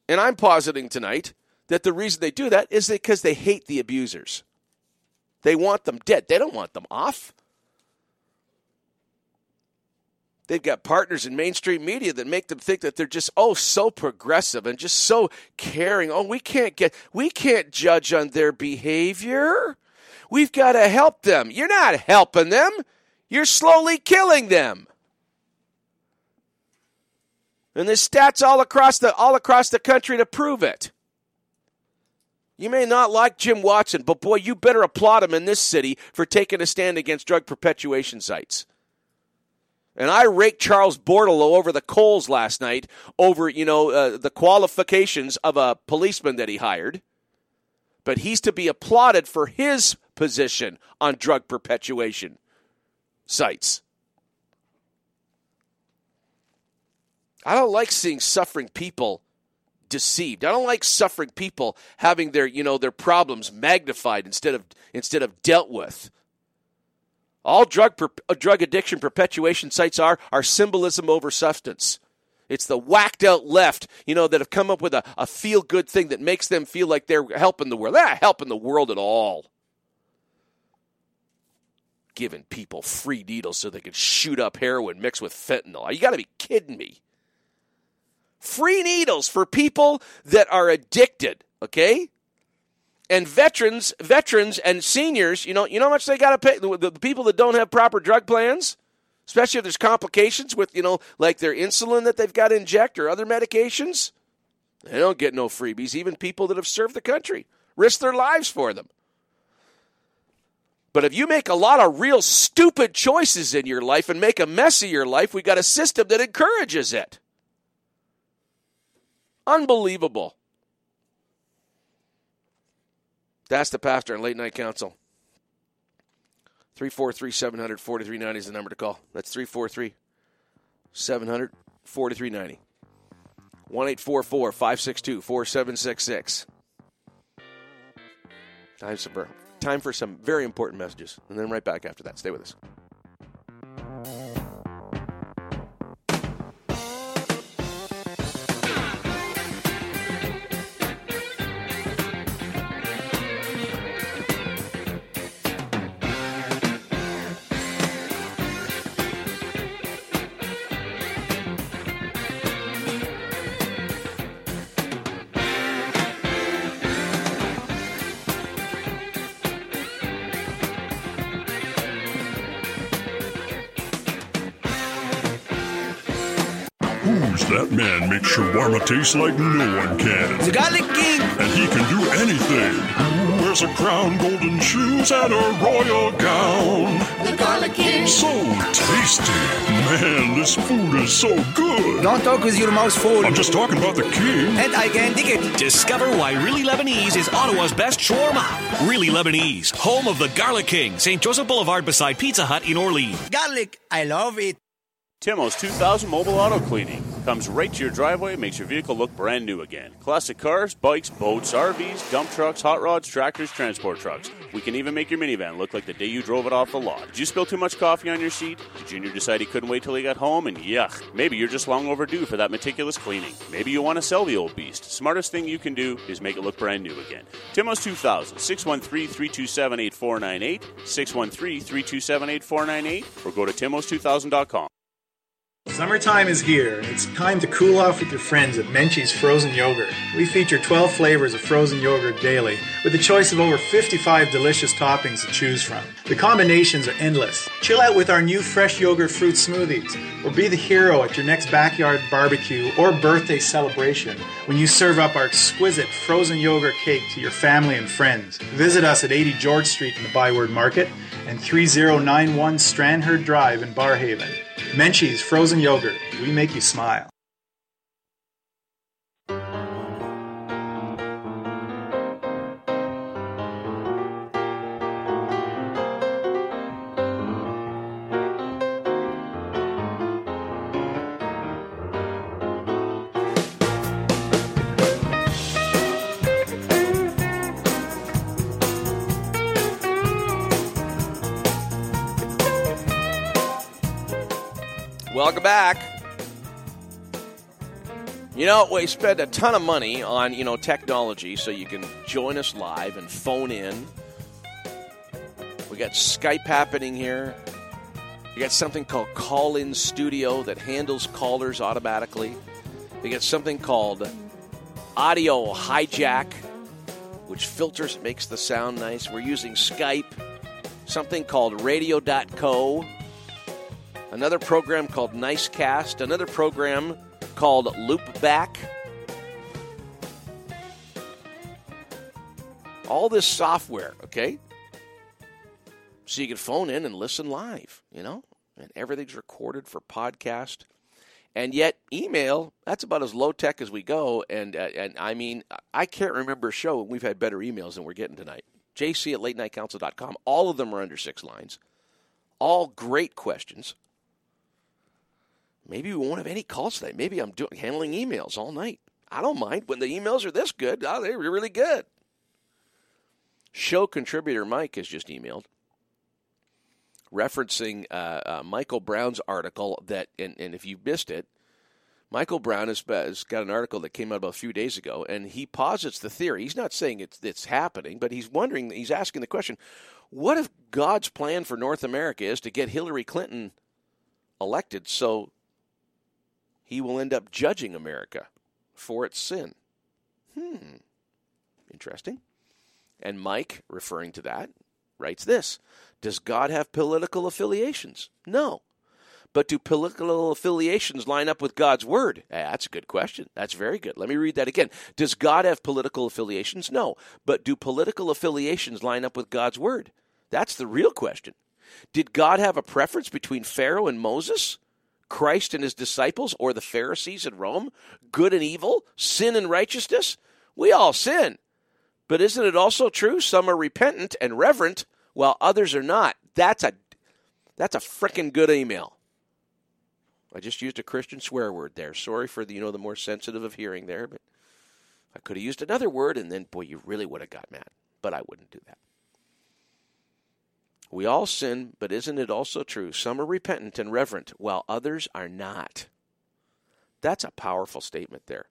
And I'm positing tonight that the reason they do that is because they hate the abusers. They want them dead. They don't want them off. They've got partners in mainstream media that make them think that they're just oh so progressive and just so caring. Oh, we can't get we can't judge on their behavior. We've got to help them. You're not helping them. You're slowly killing them. And there's stats all across the all across the country to prove it. You may not like Jim Watson, but boy, you better applaud him in this city for taking a stand against drug perpetuation sites. And I raked Charles Bordeleau over the coals last night over, you know, uh, the qualifications of a policeman that he hired. But he's to be applauded for his position on drug perpetuation sites. I don't like seeing suffering people deceived. I don't like suffering people having their, you know, their problems magnified instead of instead of dealt with. All drug per, uh, drug addiction perpetuation sites are are symbolism over substance. It's the whacked out left, you know, that have come up with a, a feel good thing that makes them feel like they're helping the world. They're not helping the world at all. Giving people free needles so they can shoot up heroin mixed with fentanyl. You got to be kidding me. Free needles for people that are addicted, okay? And veterans, veterans and seniors, you know, you know how much they got to pay the, the people that don't have proper drug plans? especially if there's complications with, you know, like their insulin that they've got to inject or other medications. They don't get no freebies. Even people that have served the country risk their lives for them. But if you make a lot of real stupid choices in your life and make a mess of your life, we got a system that encourages it. Unbelievable. That's the pastor and late night council. 343 700 4390 is the number to call. That's 343 700 4390. 1 562 4766. Time for some very important messages, and then right back after that. Stay with us. Makes shawarma taste like no one can? The Garlic King. And he can do anything. Who wears a crown, golden shoes, and a royal gown? The Garlic King. So tasty. Man, this food is so good. Don't talk with your mouth full. I'm just talking about the king. And I can dig it. Discover why Really Lebanese is Ottawa's best shawarma. Really Lebanese, home of the Garlic King, St. Joseph Boulevard beside Pizza Hut in Orleans. Garlic, I love it. Timo's 2000 Mobile Auto Cleaning comes right to your driveway makes your vehicle look brand new again. Classic cars, bikes, boats, RVs, dump trucks, hot rods, tractors, transport trucks. We can even make your minivan look like the day you drove it off the lot. Did you spill too much coffee on your seat? Did Junior decide he couldn't wait till he got home? And yuck, maybe you're just long overdue for that meticulous cleaning. Maybe you want to sell the old beast. Smartest thing you can do is make it look brand new again. Timo's 2000, 613 327 8498, 613 327 8498, or go to timos2000.com. Summertime is here, and it's time to cool off with your friends at Menchie's Frozen Yogurt. We feature 12 flavors of frozen yogurt daily, with a choice of over 55 delicious toppings to choose from. The combinations are endless. Chill out with our new fresh yogurt fruit smoothies, or be the hero at your next backyard barbecue or birthday celebration when you serve up our exquisite frozen yogurt cake to your family and friends. Visit us at 80 George Street in the Byward Market and 3091 Strandherd Drive in Barrhaven. Menchie's Frozen Yogurt. We make you smile. Welcome back. You know, we spend a ton of money on, you know, technology so you can join us live and phone in. We got Skype happening here. You got something called Call In Studio that handles callers automatically. You got something called Audio Hijack, which filters, makes the sound nice. We're using Skype. Something called Radio.co another program called Nicecast, another program called Loopback. All this software, okay? So you can phone in and listen live, you know? And everything's recorded for podcast. And yet, email, that's about as low tech as we go. And, uh, and I mean, I can't remember a show we've had better emails than we're getting tonight. JC at latenightcouncil.com. All of them are under six lines. All great questions. Maybe we won't have any calls today. Maybe I'm doing handling emails all night. I don't mind when the emails are this good. Oh, they're really good. Show contributor Mike has just emailed referencing uh, uh, Michael Brown's article that, and, and if you missed it, Michael Brown has, has got an article that came out about a few days ago, and he posits the theory. He's not saying it's, it's happening, but he's wondering, he's asking the question what if God's plan for North America is to get Hillary Clinton elected so he will end up judging America for its sin? Hmm. Interesting. And Mike, referring to that, writes this Does God have political affiliations? No. But do political affiliations line up with God's word? Eh, that's a good question. That's very good. Let me read that again. Does God have political affiliations? No. But do political affiliations line up with God's word? That's the real question. Did God have a preference between Pharaoh and Moses? Christ and his disciples, or the Pharisees in Rome? Good and evil? Sin and righteousness? We all sin. But isn't it also true some are repentant and reverent while others are not? That's a that's a frickin' good email. I just used a Christian swear word there. Sorry for the you know the more sensitive of hearing there, but I could have used another word and then boy you really would have got mad. But I wouldn't do that. We all sin, but isn't it also true some are repentant and reverent while others are not? That's a powerful statement there.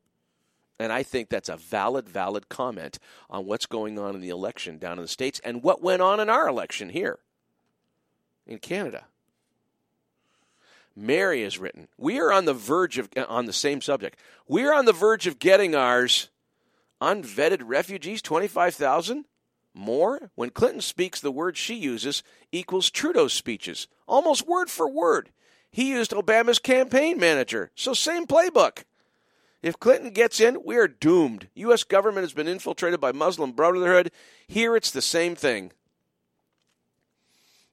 And I think that's a valid, valid comment on what's going on in the election down in the States and what went on in our election here in Canada. Mary has written, We are on the verge of, uh, on the same subject, we are on the verge of getting ours unvetted refugees, 25,000 more. When Clinton speaks, the word she uses equals Trudeau's speeches, almost word for word. He used Obama's campaign manager, so same playbook. If Clinton gets in, we are doomed. U.S. government has been infiltrated by Muslim Brotherhood. Here it's the same thing.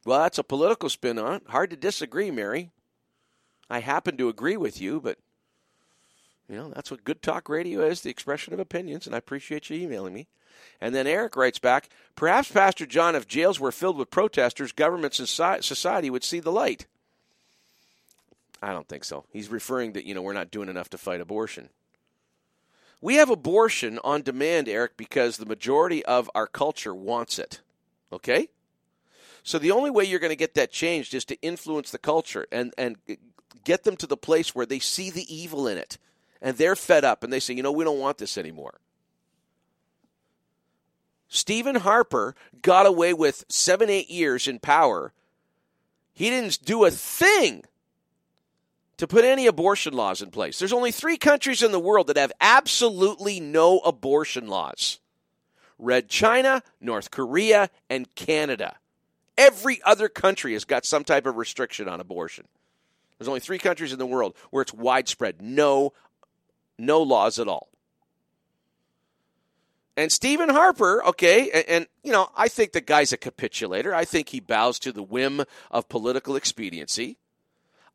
Well, that's a political spin on it. Hard to disagree, Mary. I happen to agree with you, but you know, that's what good talk radio is, the expression of opinions, and I appreciate you emailing me. And then Eric writes back, perhaps Pastor John, if jails were filled with protesters, governments and society would see the light. I don't think so. He's referring that, you know, we're not doing enough to fight abortion. We have abortion on demand, Eric, because the majority of our culture wants it. Okay? So the only way you're going to get that changed is to influence the culture and, and get them to the place where they see the evil in it. And they're fed up and they say, you know, we don't want this anymore. Stephen Harper got away with seven, eight years in power. He didn't do a thing to put any abortion laws in place. There's only three countries in the world that have absolutely no abortion laws Red China, North Korea, and Canada. Every other country has got some type of restriction on abortion. There's only three countries in the world where it's widespread. No, no laws at all. And Stephen Harper, okay, and, and, you know, I think the guy's a capitulator. I think he bows to the whim of political expediency.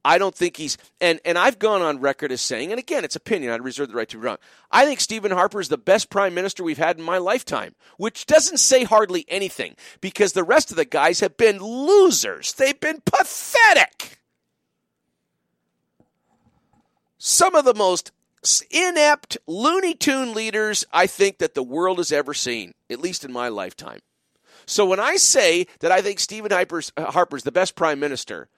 I don't think he's and and I've gone on record as saying, and again, it's opinion. I reserve the right to be wrong. I think Stephen Harper is the best prime minister we've had in my lifetime, which doesn't say hardly anything because the rest of the guys have been losers. They've been pathetic. Some of the most inept Looney Tune leaders I think that the world has ever seen, at least in my lifetime. So when I say that I think Stephen Harper's, uh, Harper's the best prime minister,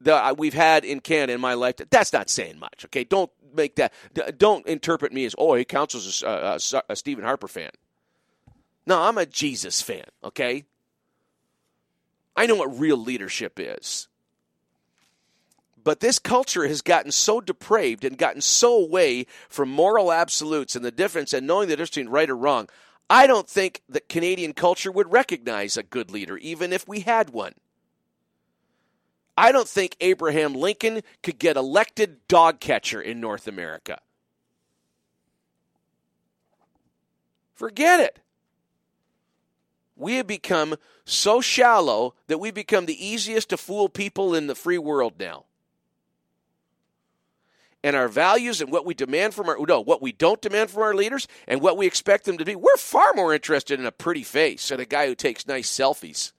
that we've had in Canada in my life. That's not saying much. Okay, don't make that. Don't interpret me as oh he counts as a, a, a Stephen Harper fan. No, I'm a Jesus fan. Okay, I know what real leadership is. But this culture has gotten so depraved and gotten so away from moral absolutes and the difference and knowing the difference between right or wrong. I don't think that Canadian culture would recognize a good leader, even if we had one. I don't think Abraham Lincoln could get elected dog catcher in North America. Forget it. We have become so shallow that we become the easiest to fool people in the free world now. And our values and what we demand from our no, what we don't demand from our leaders and what we expect them to be, we're far more interested in a pretty face and a guy who takes nice selfies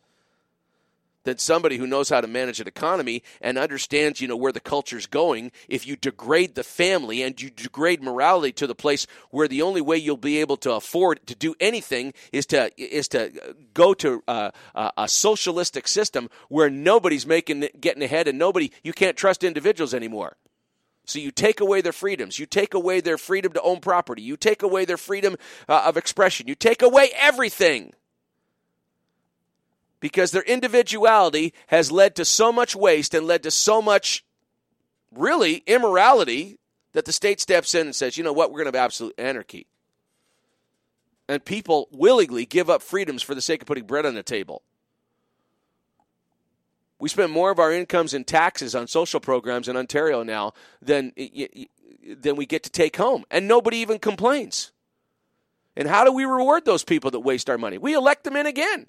than somebody who knows how to manage an economy and understands, you know, where the culture's going. If you degrade the family and you degrade morality to the place where the only way you'll be able to afford to do anything is to is to go to uh, a socialistic system where nobody's making getting ahead and nobody you can't trust individuals anymore. So you take away their freedoms. You take away their freedom to own property. You take away their freedom uh, of expression. You take away everything. Because their individuality has led to so much waste and led to so much, really, immorality that the state steps in and says, you know what, we're going to have absolute anarchy. And people willingly give up freedoms for the sake of putting bread on the table. We spend more of our incomes in taxes on social programs in Ontario now than, than we get to take home, and nobody even complains. And how do we reward those people that waste our money? We elect them in again.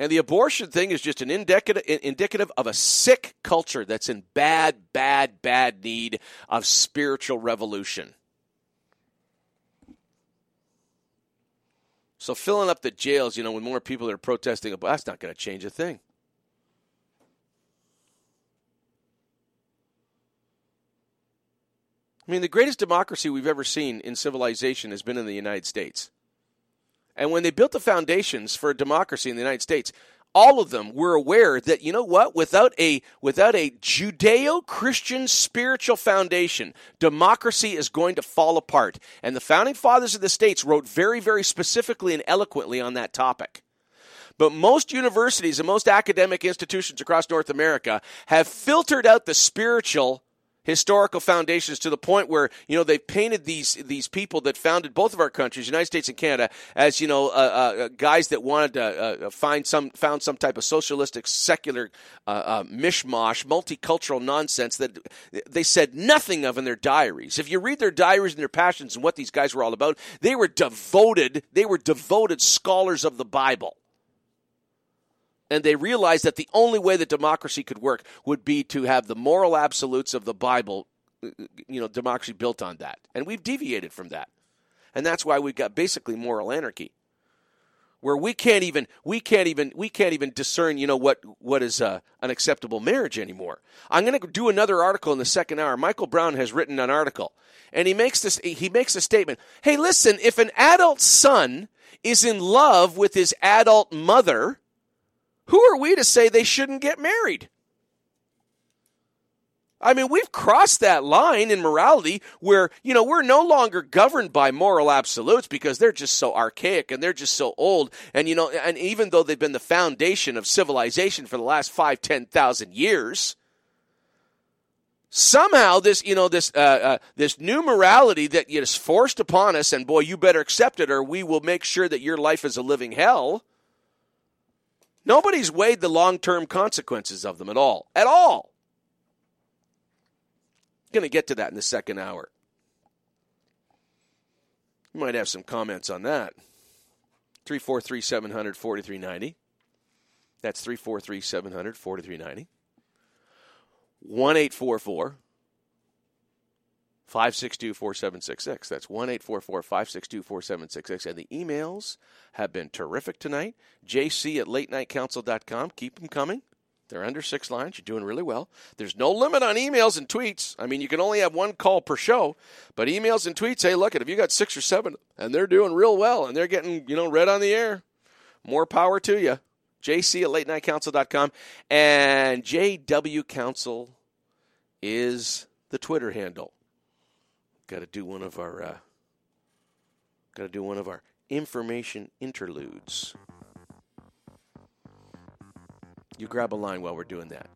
And the abortion thing is just an indicative, indicative of a sick culture that's in bad, bad, bad need of spiritual revolution. So filling up the jails, you know, with more people that are protesting, that's not going to change a thing. I mean, the greatest democracy we've ever seen in civilization has been in the United States. And when they built the foundations for a democracy in the United States, all of them were aware that you know what without a without a judeo-christian spiritual foundation democracy is going to fall apart. And the founding fathers of the states wrote very very specifically and eloquently on that topic. But most universities and most academic institutions across north america have filtered out the spiritual historical foundations to the point where you know they've painted these these people that founded both of our countries, United States and Canada, as you know uh, uh, guys that wanted to uh, find some found some type of socialistic secular uh, uh, mishmash, multicultural nonsense that they said nothing of in their diaries. If you read their diaries and their passions and what these guys were all about, they were devoted. They were devoted scholars of the Bible and they realized that the only way that democracy could work would be to have the moral absolutes of the Bible, you know, democracy built on that. And we've deviated from that. And that's why we've got basically moral anarchy. Where we can't even we can't even we can't even discern you know what what is uh, an acceptable marriage anymore. I'm going to do another article in the second hour. Michael Brown has written an article, and he makes this he makes a statement. Hey, listen, if an adult son is in love with his adult mother, who are we to say they shouldn't get married? I mean, we've crossed that line in morality where, you know, we're no longer governed by moral absolutes because they're just so archaic and they're just so old. And, you know, and even though they've been the foundation of civilization for the last five, ten thousand years, somehow this, you know, this, uh, uh, this new morality that is forced upon us, and boy, you better accept it or we will make sure that your life is a living hell Nobody's weighed the long term consequences of them at all. At all. Going to get to that in the second hour. You might have some comments on that. 343 700 4390. That's 343 700 4390. 1 844 562 4766. That's 1 844 562 4766. And the emails have been terrific tonight. JC at latenightcouncil.com. Keep them coming. They're under six lines. You're doing really well. There's no limit on emails and tweets. I mean, you can only have one call per show, but emails and tweets, hey, look, at if you got six or seven and they're doing real well and they're getting, you know, read on the air, more power to you. JC at late latenightcouncil.com. And JW Council is the Twitter handle. Got to do one of our uh, got to do one of our information interludes. You grab a line while we're doing that.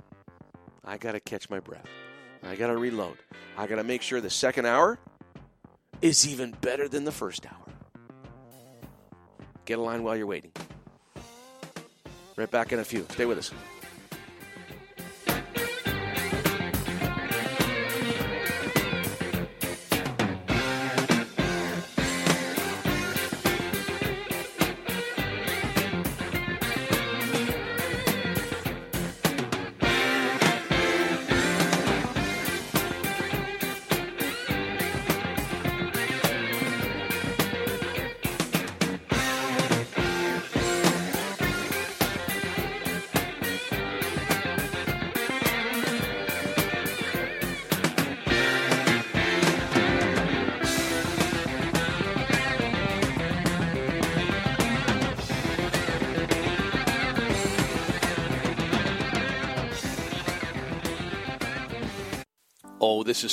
I got to catch my breath. I got to reload. I got to make sure the second hour is even better than the first hour. Get a line while you're waiting. Right back in a few. Stay with us.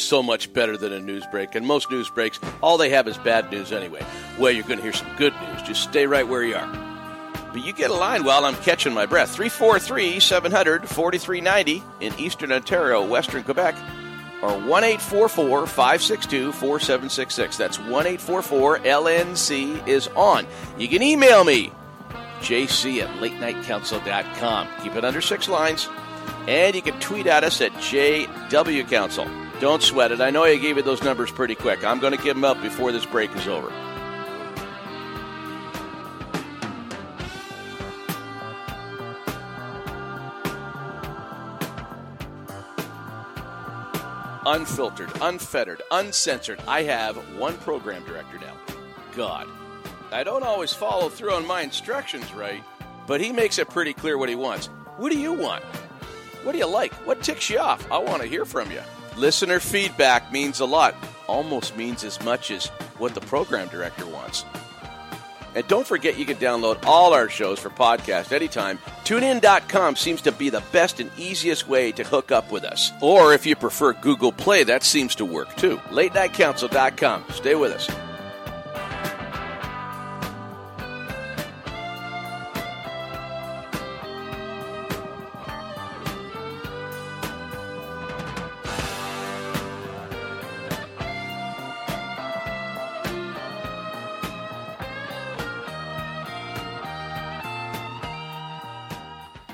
So much better than a news break. And most news breaks, all they have is bad news anyway. Well, you're going to hear some good news. Just stay right where you are. But you get a line while I'm catching my breath. 343 700 4390 in Eastern Ontario, Western Quebec, or 1 562 4766. That's 1 LNC is on. You can email me, jc at latenightcouncil.com. Keep it under six lines. And you can tweet at us at JW Council. Don't sweat it. I know I gave you those numbers pretty quick. I'm going to give them up before this break is over. Unfiltered, unfettered, uncensored. I have one program director now. God. I don't always follow through on my instructions right, but he makes it pretty clear what he wants. What do you want? What do you like? What ticks you off? I want to hear from you. Listener feedback means a lot, almost means as much as what the program director wants. And don't forget you can download all our shows for podcast anytime. TuneIn.com seems to be the best and easiest way to hook up with us. Or if you prefer Google Play, that seems to work too. LateNightCouncil.com. Stay with us.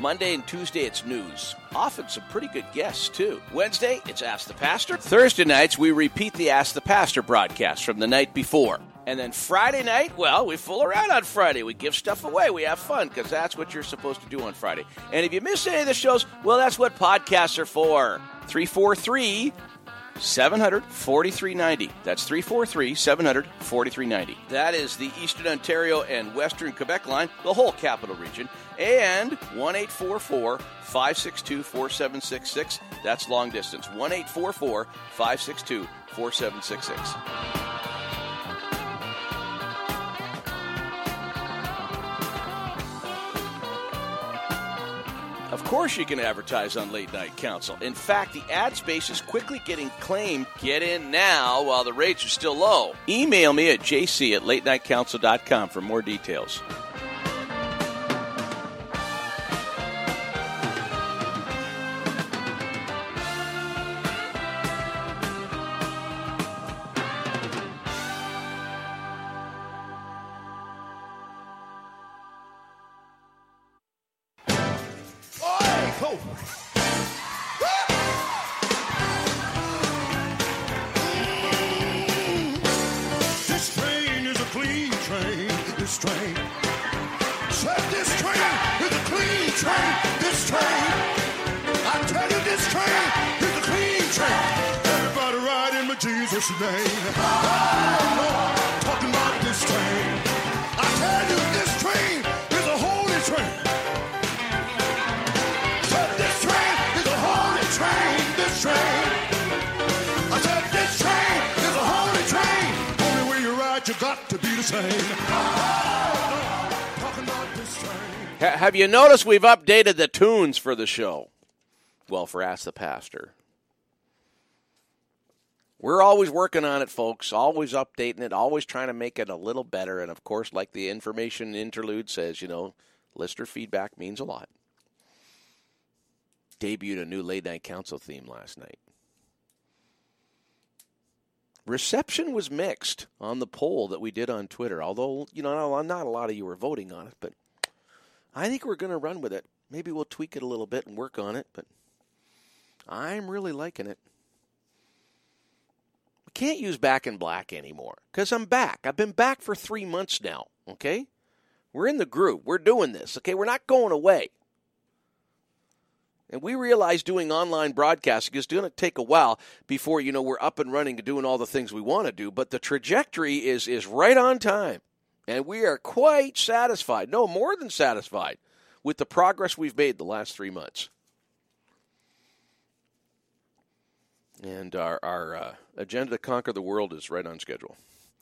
Monday and Tuesday, it's news. Often some pretty good guests, too. Wednesday, it's Ask the Pastor. Thursday nights, we repeat the Ask the Pastor broadcast from the night before. And then Friday night, well, we fool around on Friday. We give stuff away. We have fun because that's what you're supposed to do on Friday. And if you miss any of the shows, well, that's what podcasts are for. 343 700 4390. That's 343 700 4390. That is the Eastern Ontario and Western Quebec line, the whole capital region. And 1 562 4766. That's long distance. 1 562 4766. Of course, you can advertise on Late Night Council. In fact, the ad space is quickly getting claimed. Get in now while the rates are still low. Email me at jc at latenightcouncil.com for more details. Talking about this train. I tell you, this train is a holy train. This train is a holy train. This train. I said this train is a holy train. Only way you ride, you got to be the same. Have you noticed we've updated the tunes for the show? Well, for Ask the Pastor. We're always working on it, folks. Always updating it, always trying to make it a little better. And of course, like the information interlude says, you know, listener feedback means a lot. Debuted a new late night council theme last night. Reception was mixed on the poll that we did on Twitter, although, you know, not a lot of you were voting on it, but I think we're going to run with it. Maybe we'll tweak it a little bit and work on it, but I'm really liking it. Can't use back in black anymore because I'm back. I've been back for three months now, okay? We're in the group. We're doing this, okay? We're not going away. And we realize doing online broadcasting is going to take a while before you know we're up and running and doing all the things we want to do. But the trajectory is is right on time, and we are quite satisfied. No, more than satisfied with the progress we've made the last three months. And our our uh, agenda to conquer the world is right on schedule.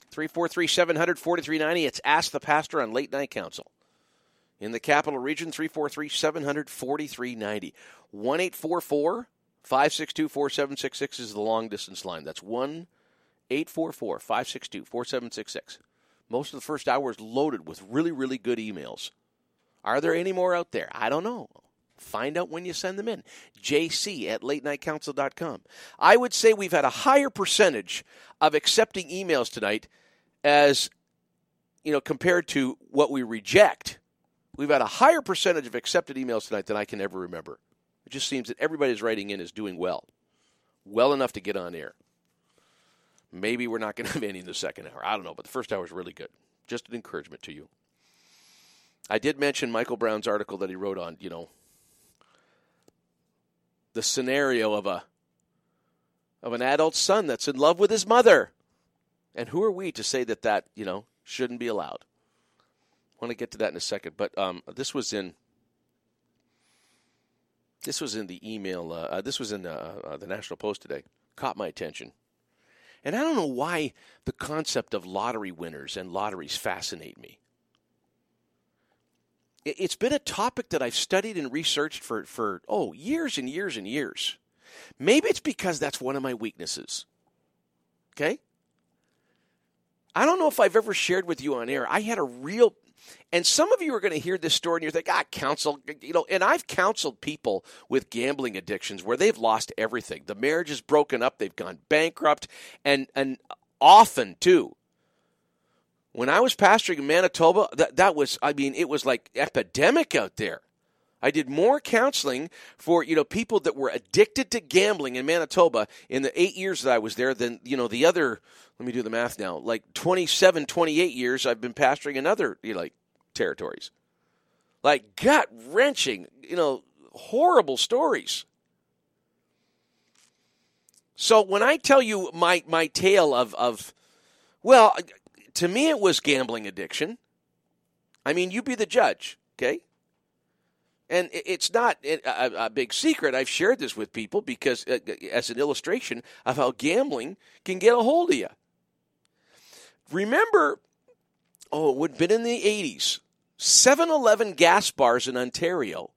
Three four three seven hundred forty three ninety. It's Ask the Pastor on Late Night Council. In the capital region, 343 700 4390. 1 844 562 4766 is the long distance line. That's 1 844 562 4766. Most of the first hour is loaded with really, really good emails. Are there any more out there? I don't know. Find out when you send them in. JC at latenightcouncil.com. I would say we've had a higher percentage of accepting emails tonight as, you know, compared to what we reject. We've had a higher percentage of accepted emails tonight than I can ever remember. It just seems that everybody's writing in is doing well, well enough to get on air. Maybe we're not going to have any in the second hour. I don't know, but the first hour is really good. Just an encouragement to you. I did mention Michael Brown's article that he wrote on, you know, the scenario of a of an adult son that's in love with his mother. And who are we to say that that, you know, shouldn't be allowed? I want to get to that in a second, but um, this was in this was in the email. Uh, uh, this was in uh, uh, the National Post today. Caught my attention, and I don't know why the concept of lottery winners and lotteries fascinate me. It, it's been a topic that I've studied and researched for for oh years and years and years. Maybe it's because that's one of my weaknesses. Okay. I don't know if I've ever shared with you on air. I had a real and some of you are going to hear this story and you're thinking, ah, counsel, you know, and I've counseled people with gambling addictions where they've lost everything. The marriage is broken up, they've gone bankrupt, and and often too. When I was pastoring in Manitoba, that that was I mean, it was like epidemic out there. I did more counseling for you know people that were addicted to gambling in Manitoba in the 8 years that I was there than you know the other let me do the math now like 27 28 years I've been pastoring in other you know, like territories. Like gut wrenching, you know, horrible stories. So when I tell you my my tale of of well, to me it was gambling addiction. I mean, you be the judge, okay? And it's not a, big secret. I've shared this with people because, uh, as an illustration of how gambling can get a hold of you. Remember, oh, it would have been in the 80s. 7 Eleven gas bars in Ontario.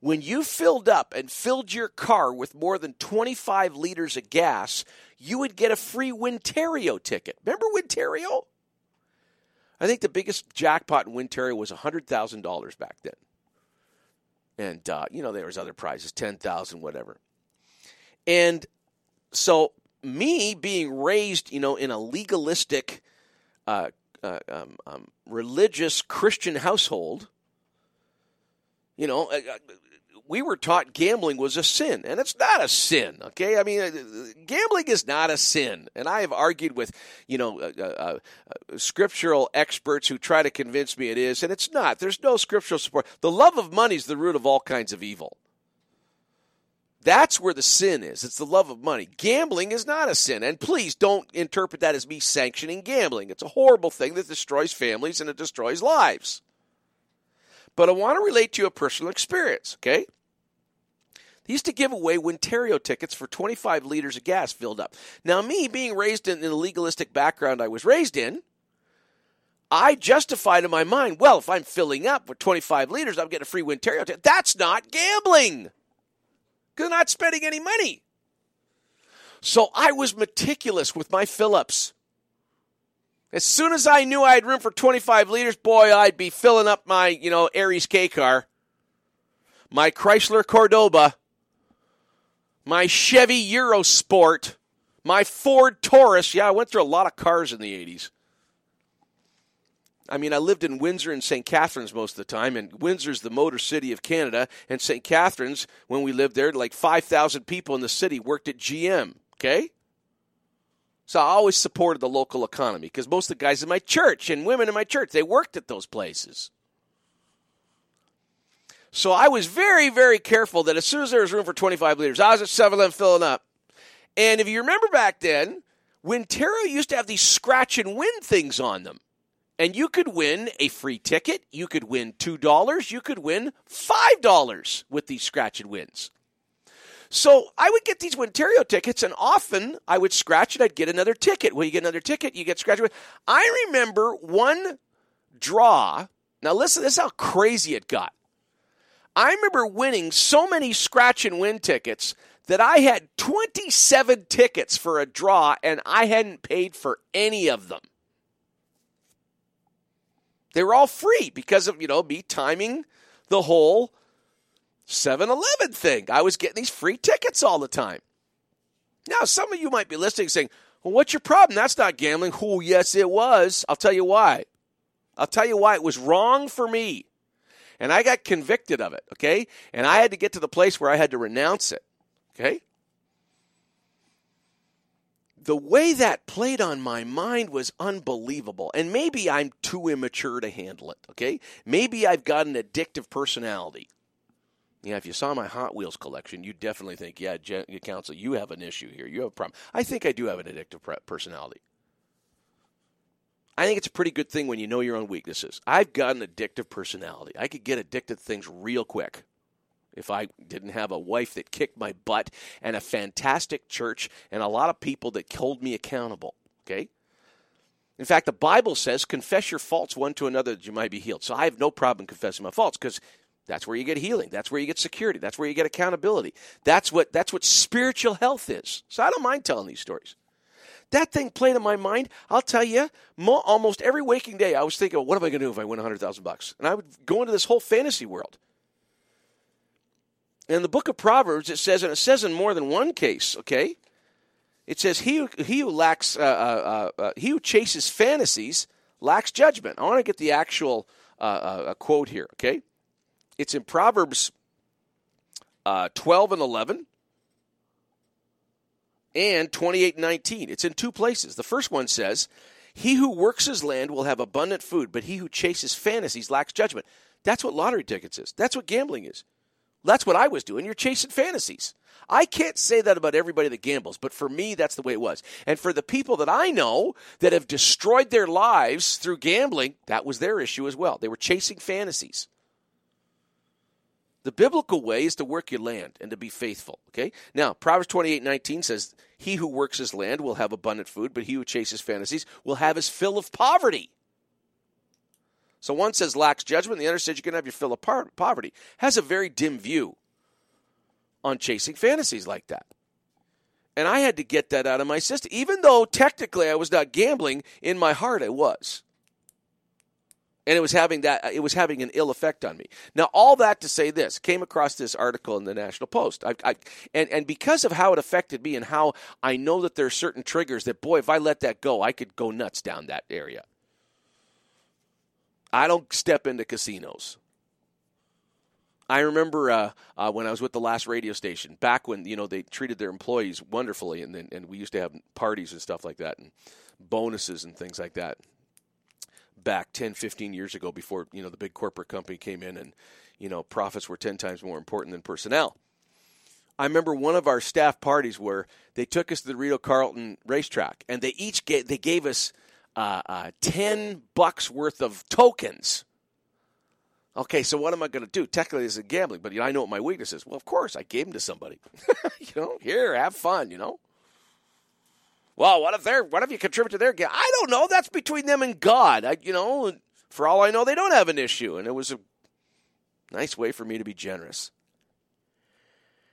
When you filled up and filled your car with more than 25 liters of gas, you would get a free Winterio ticket. Remember Winterio? I think the biggest jackpot in Winterio was $100,000 back then and uh, you know there was other prizes, ten thousand, whatever. And so me being raised, you know, in a legalistic, uh, uh, um, um, religious Christian household, you know, uh, uh, we were taught gambling was a sin, and it's not a sin. Okay, I mean, uh, gambling is not a sin, and I have argued with you know uh, uh, uh, scriptural experts who try to convince me it is, and it's not. There's no scriptural support. The love of money is the root of all kinds of evil. That's where the sin is. It's the love of money. Gambling is not a sin. And please don't interpret that as me sanctioning gambling. It's a horrible thing that destroys families and it destroys lives. But I want to relate to you a personal experience, okay? They used to give away Winterio tickets for 25 liters of gas filled up. Now, me being raised in, the legalistic background I was raised in, I justified in my mind, well, if I'm filling up with 25 liters, I'm getting a free Winterio ticket. That's not gambling I'm not spending any money. So I was meticulous with my fill ups. As soon as I knew I had room for 25 liters, boy, I'd be filling up my, you know, Aries K car, my Chrysler Cordoba, my Chevy Eurosport, my Ford Taurus. Yeah, I went through a lot of cars in the 80s. I mean, I lived in Windsor and St. Catharines most of the time, and Windsor's the motor city of Canada, and St. Catharines, when we lived there, like 5,000 people in the city worked at GM, okay? So I always supported the local economy because most of the guys in my church and women in my church, they worked at those places. So I was very, very careful that as soon as there was room for 25 liters, I was at 7 Eleven filling up. And if you remember back then, Winterio used to have these scratch and win things on them. And you could win a free ticket. You could win $2. You could win $5 with these scratch and wins. So I would get these Winterio tickets, and often I would scratch it. I'd get another ticket. Well, you get another ticket, you get scratch. I remember one draw. Now listen, this is how crazy it got. I remember winning so many scratch and win tickets that I had 27 tickets for a draw and I hadn't paid for any of them. They were all free because of, you know, me timing the whole 7 Eleven thing. I was getting these free tickets all the time. Now, some of you might be listening saying, well, what's your problem? That's not gambling. Oh, yes, it was. I'll tell you why. I'll tell you why it was wrong for me. And I got convicted of it, okay? And I had to get to the place where I had to renounce it, okay? The way that played on my mind was unbelievable. And maybe I'm too immature to handle it, okay? Maybe I've got an addictive personality. Yeah, if you saw my Hot Wheels collection, you'd definitely think, yeah, Jen, counsel, you have an issue here. You have a problem. I think I do have an addictive personality. I think it's a pretty good thing when you know your own weaknesses. I've got an addictive personality. I could get addicted to things real quick if I didn't have a wife that kicked my butt and a fantastic church and a lot of people that hold me accountable. Okay? In fact, the Bible says, confess your faults one to another that you might be healed. So I have no problem confessing my faults because that's where you get healing. That's where you get security. That's where you get accountability. That's what that's what spiritual health is. So I don't mind telling these stories. That thing played in my mind. I'll tell you, mo- almost every waking day, I was thinking, what am I going to do if I win hundred thousand bucks? And I would go into this whole fantasy world. In the book of Proverbs, it says, and it says in more than one case, okay, it says, "He who, he who lacks, uh, uh, uh, he who chases fantasies lacks judgment." I want to get the actual uh, uh, quote here, okay? It's in Proverbs uh, twelve and eleven and 28:19. It's in two places. The first one says, "He who works his land will have abundant food, but he who chases fantasies lacks judgment." That's what lottery tickets is. That's what gambling is. That's what I was doing. You're chasing fantasies. I can't say that about everybody that gambles, but for me, that's the way it was. And for the people that I know that have destroyed their lives through gambling, that was their issue as well. They were chasing fantasies. The biblical way is to work your land and to be faithful. Okay? Now, Proverbs 28 19 says, He who works his land will have abundant food, but he who chases fantasies will have his fill of poverty. So one says lacks judgment, the other says you can have your fill of poverty. Has a very dim view on chasing fantasies like that. And I had to get that out of my system. Even though technically I was not gambling, in my heart I was and it was having that it was having an ill effect on me. Now, all that to say this came across this article in the National Post, I, I, and and because of how it affected me and how I know that there are certain triggers that boy, if I let that go, I could go nuts down that area. I don't step into casinos. I remember uh, uh, when I was with the last radio station, back when you know they treated their employees wonderfully, and and we used to have parties and stuff like that, and bonuses and things like that back 10, 15 years ago before, you know, the big corporate company came in and, you know, profits were 10 times more important than personnel. I remember one of our staff parties where they took us to the Rideau Carleton racetrack and they each gave, they gave us uh, uh, 10 bucks worth of tokens. Okay, so what am I going to do? Technically, this is gambling, but you know, I know what my weakness is. Well, of course, I gave them to somebody. you know, here, have fun, you know. Well, what if they're what if you contribute to their game? I don't know. That's between them and God. I, you know, for all I know, they don't have an issue, and it was a nice way for me to be generous.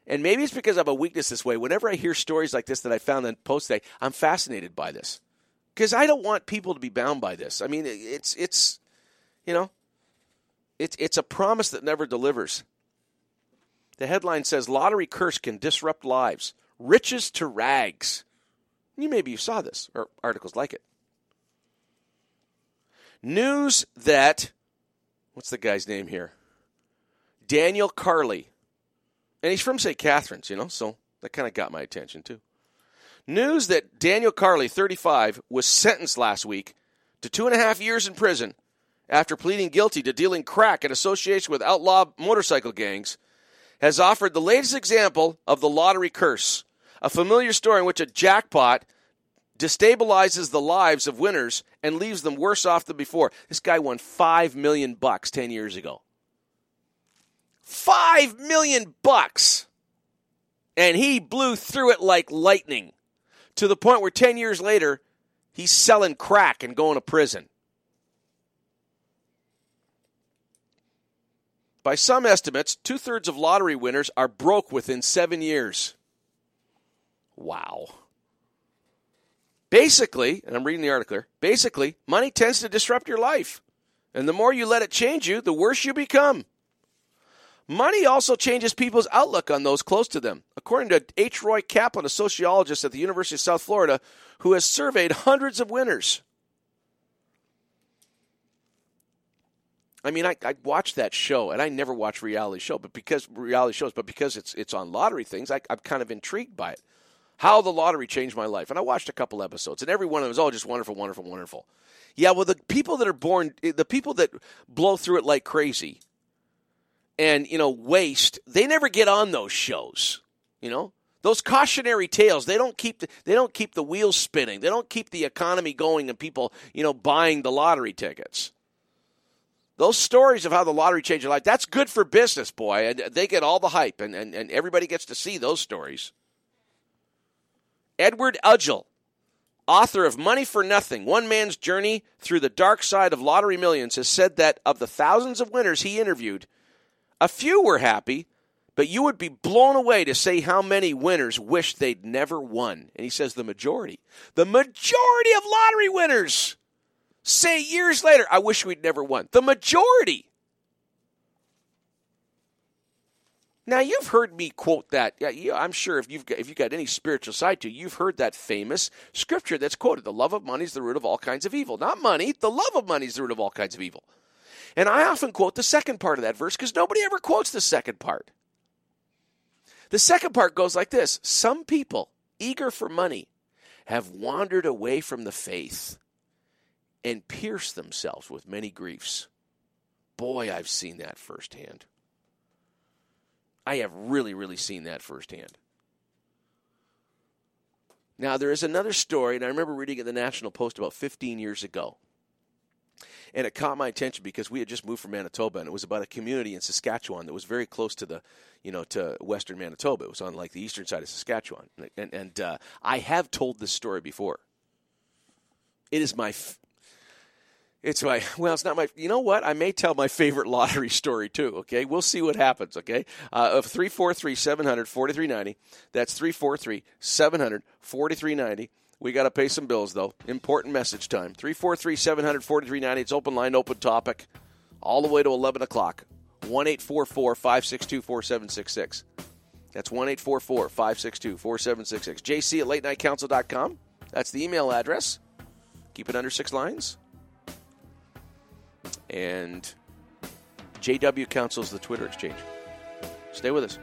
And maybe it's because I have a weakness this way. Whenever I hear stories like this that I found in post today, I'm fascinated by this because I don't want people to be bound by this. I mean, it's it's you know, it's it's a promise that never delivers. The headline says lottery curse can disrupt lives, riches to rags. You maybe you saw this or articles like it. News that what's the guy's name here? Daniel Carley. And he's from St. Catharines, you know, so that kind of got my attention too. News that Daniel Carley, 35, was sentenced last week to two and a half years in prison after pleading guilty to dealing crack in association with outlaw motorcycle gangs, has offered the latest example of the lottery curse a familiar story in which a jackpot destabilizes the lives of winners and leaves them worse off than before. This guy won 5 million bucks 10 years ago. 5 million bucks. And he blew through it like lightning to the point where 10 years later he's selling crack and going to prison. By some estimates, two thirds of lottery winners are broke within seven years. Wow. Basically, and I'm reading the article here, basically, money tends to disrupt your life. And the more you let it change you, the worse you become. Money also changes people's outlook on those close to them. According to H. Roy Kaplan, a sociologist at the University of South Florida, who has surveyed hundreds of winners. I mean, I, I watch that show, and I never watch reality show, but because reality shows, but because it's it's on lottery things, I, I'm kind of intrigued by it. How the lottery changed my life, and I watched a couple episodes, and every one of them was all oh, just wonderful, wonderful, wonderful. Yeah, well, the people that are born, the people that blow through it like crazy, and you know waste, they never get on those shows. You know, those cautionary tales they don't keep the, they don't keep the wheels spinning. They don't keep the economy going and people you know buying the lottery tickets. Those stories of how the lottery changed your life that's good for business boy. And they get all the hype and, and, and everybody gets to see those stories edward Ugel author of money for nothing one man's journey through the dark side of lottery millions has said that of the thousands of winners he interviewed a few were happy but you would be blown away to say how many winners wish they'd never won. And he says the majority, the majority of lottery winners say years later, I wish we'd never won. The majority. Now you've heard me quote that. Yeah, I'm sure if you've got, if you've got any spiritual side to you, you've heard that famous scripture that's quoted: "The love of money is the root of all kinds of evil." Not money, the love of money is the root of all kinds of evil. And I often quote the second part of that verse because nobody ever quotes the second part. The second part goes like this Some people, eager for money, have wandered away from the faith and pierced themselves with many griefs. Boy, I've seen that firsthand. I have really, really seen that firsthand. Now, there is another story, and I remember reading it in the National Post about 15 years ago. And it caught my attention because we had just moved from Manitoba, and it was about a community in Saskatchewan that was very close to the, you know, to western Manitoba. It was on like the eastern side of Saskatchewan, and and, and uh, I have told this story before. It is my, f- it's my well, it's not my. You know what? I may tell my favorite lottery story too. Okay, we'll see what happens. Okay, uh, of three four three seven hundred forty three ninety. That's three four three seven hundred forty three ninety. We got to pay some bills, though. Important message time. 343 700 4390. It's open line, open topic, all the way to 11 o'clock. 1 844 562 4766. That's 1 844 562 4766. JC at late nightcouncil.com. That's the email address. Keep it under six lines. And JW Council is the Twitter exchange. Stay with us.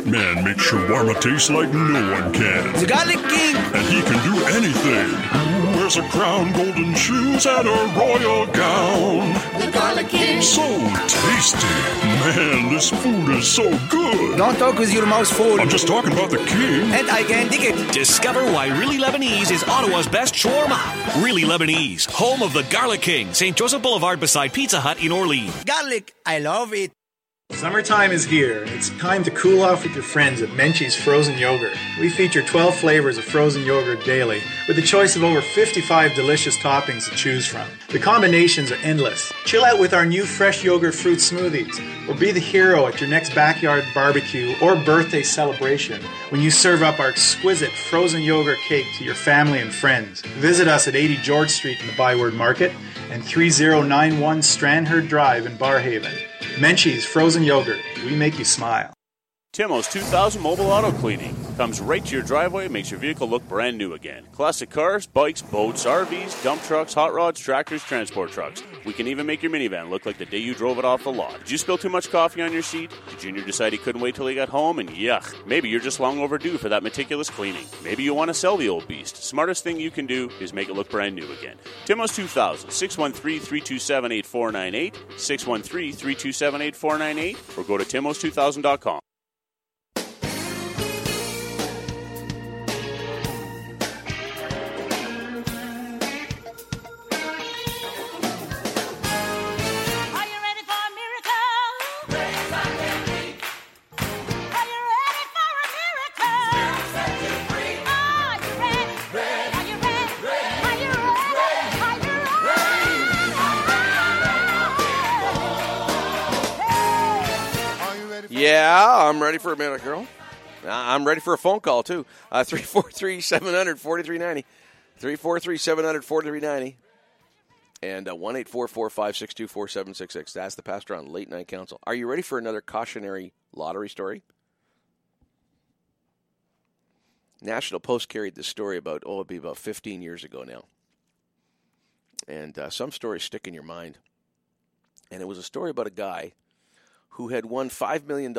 Who's that man makes shawarma taste like no one can? The Garlic King. And he can do anything. Who wears a crown, golden shoes, and a royal gown? The Garlic King. So tasty. Man, this food is so good. Don't talk with your mouth full. I'm just talking about the king. And I can dig it. Discover why Really Lebanese is Ottawa's best shawarma. Really Lebanese, home of the Garlic King, St. Joseph Boulevard beside Pizza Hut in Orleans. Garlic. I love it. Summertime is here, and it's time to cool off with your friends at Menchie's Frozen Yogurt. We feature 12 flavors of frozen yogurt daily, with a choice of over 55 delicious toppings to choose from. The combinations are endless. Chill out with our new fresh yogurt fruit smoothies, or be the hero at your next backyard barbecue or birthday celebration when you serve up our exquisite frozen yogurt cake to your family and friends. Visit us at 80 George Street in the Byward Market and 3091 Strandherd Drive in Barrhaven. Menchie's Frozen Yogurt. We make you smile. Timo's 2000 Mobile Auto Cleaning comes right to your driveway and makes your vehicle look brand new again. Classic cars, bikes, boats, RVs, dump trucks, hot rods, tractors, transport trucks. We can even make your minivan look like the day you drove it off the lot. Did you spill too much coffee on your seat? Did Junior decide he couldn't wait till he got home? And yuck, maybe you're just long overdue for that meticulous cleaning. Maybe you want to sell the old beast. Smartest thing you can do is make it look brand new again. Timo's 2000, 613 327 8498, 613 327 8498, or go to timos2000.com. Yeah, I'm ready for a minute, girl. I'm ready for a phone call, too. Uh, 343 700 4390. 343 700 4390. And uh, 1 562 4766. That's the pastor on Late Night Council. Are you ready for another cautionary lottery story? National Post carried this story about, oh, it'd be about 15 years ago now. And uh, some stories stick in your mind. And it was a story about a guy who had won $5 million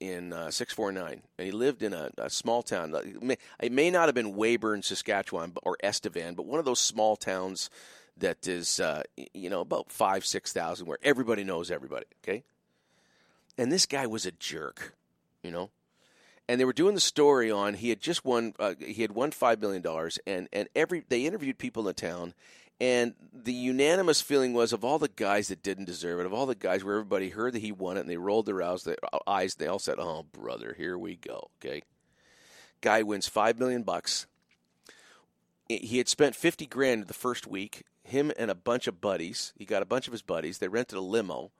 in uh, 649. And he lived in a, a small town. It may, it may not have been Weyburn, Saskatchewan, or Estevan, but one of those small towns that is, uh, you know, about five, 6,000, where everybody knows everybody, okay? And this guy was a jerk, you know? and they were doing the story on he had just won uh, he had won five million dollars and and every they interviewed people in the town and the unanimous feeling was of all the guys that didn't deserve it of all the guys where everybody heard that he won it and they rolled their eyes they all said oh brother here we go okay? Guy wins five million bucks. He had spent 50 grand the first week him and a bunch of buddies. He got a bunch of his buddies. They rented a limo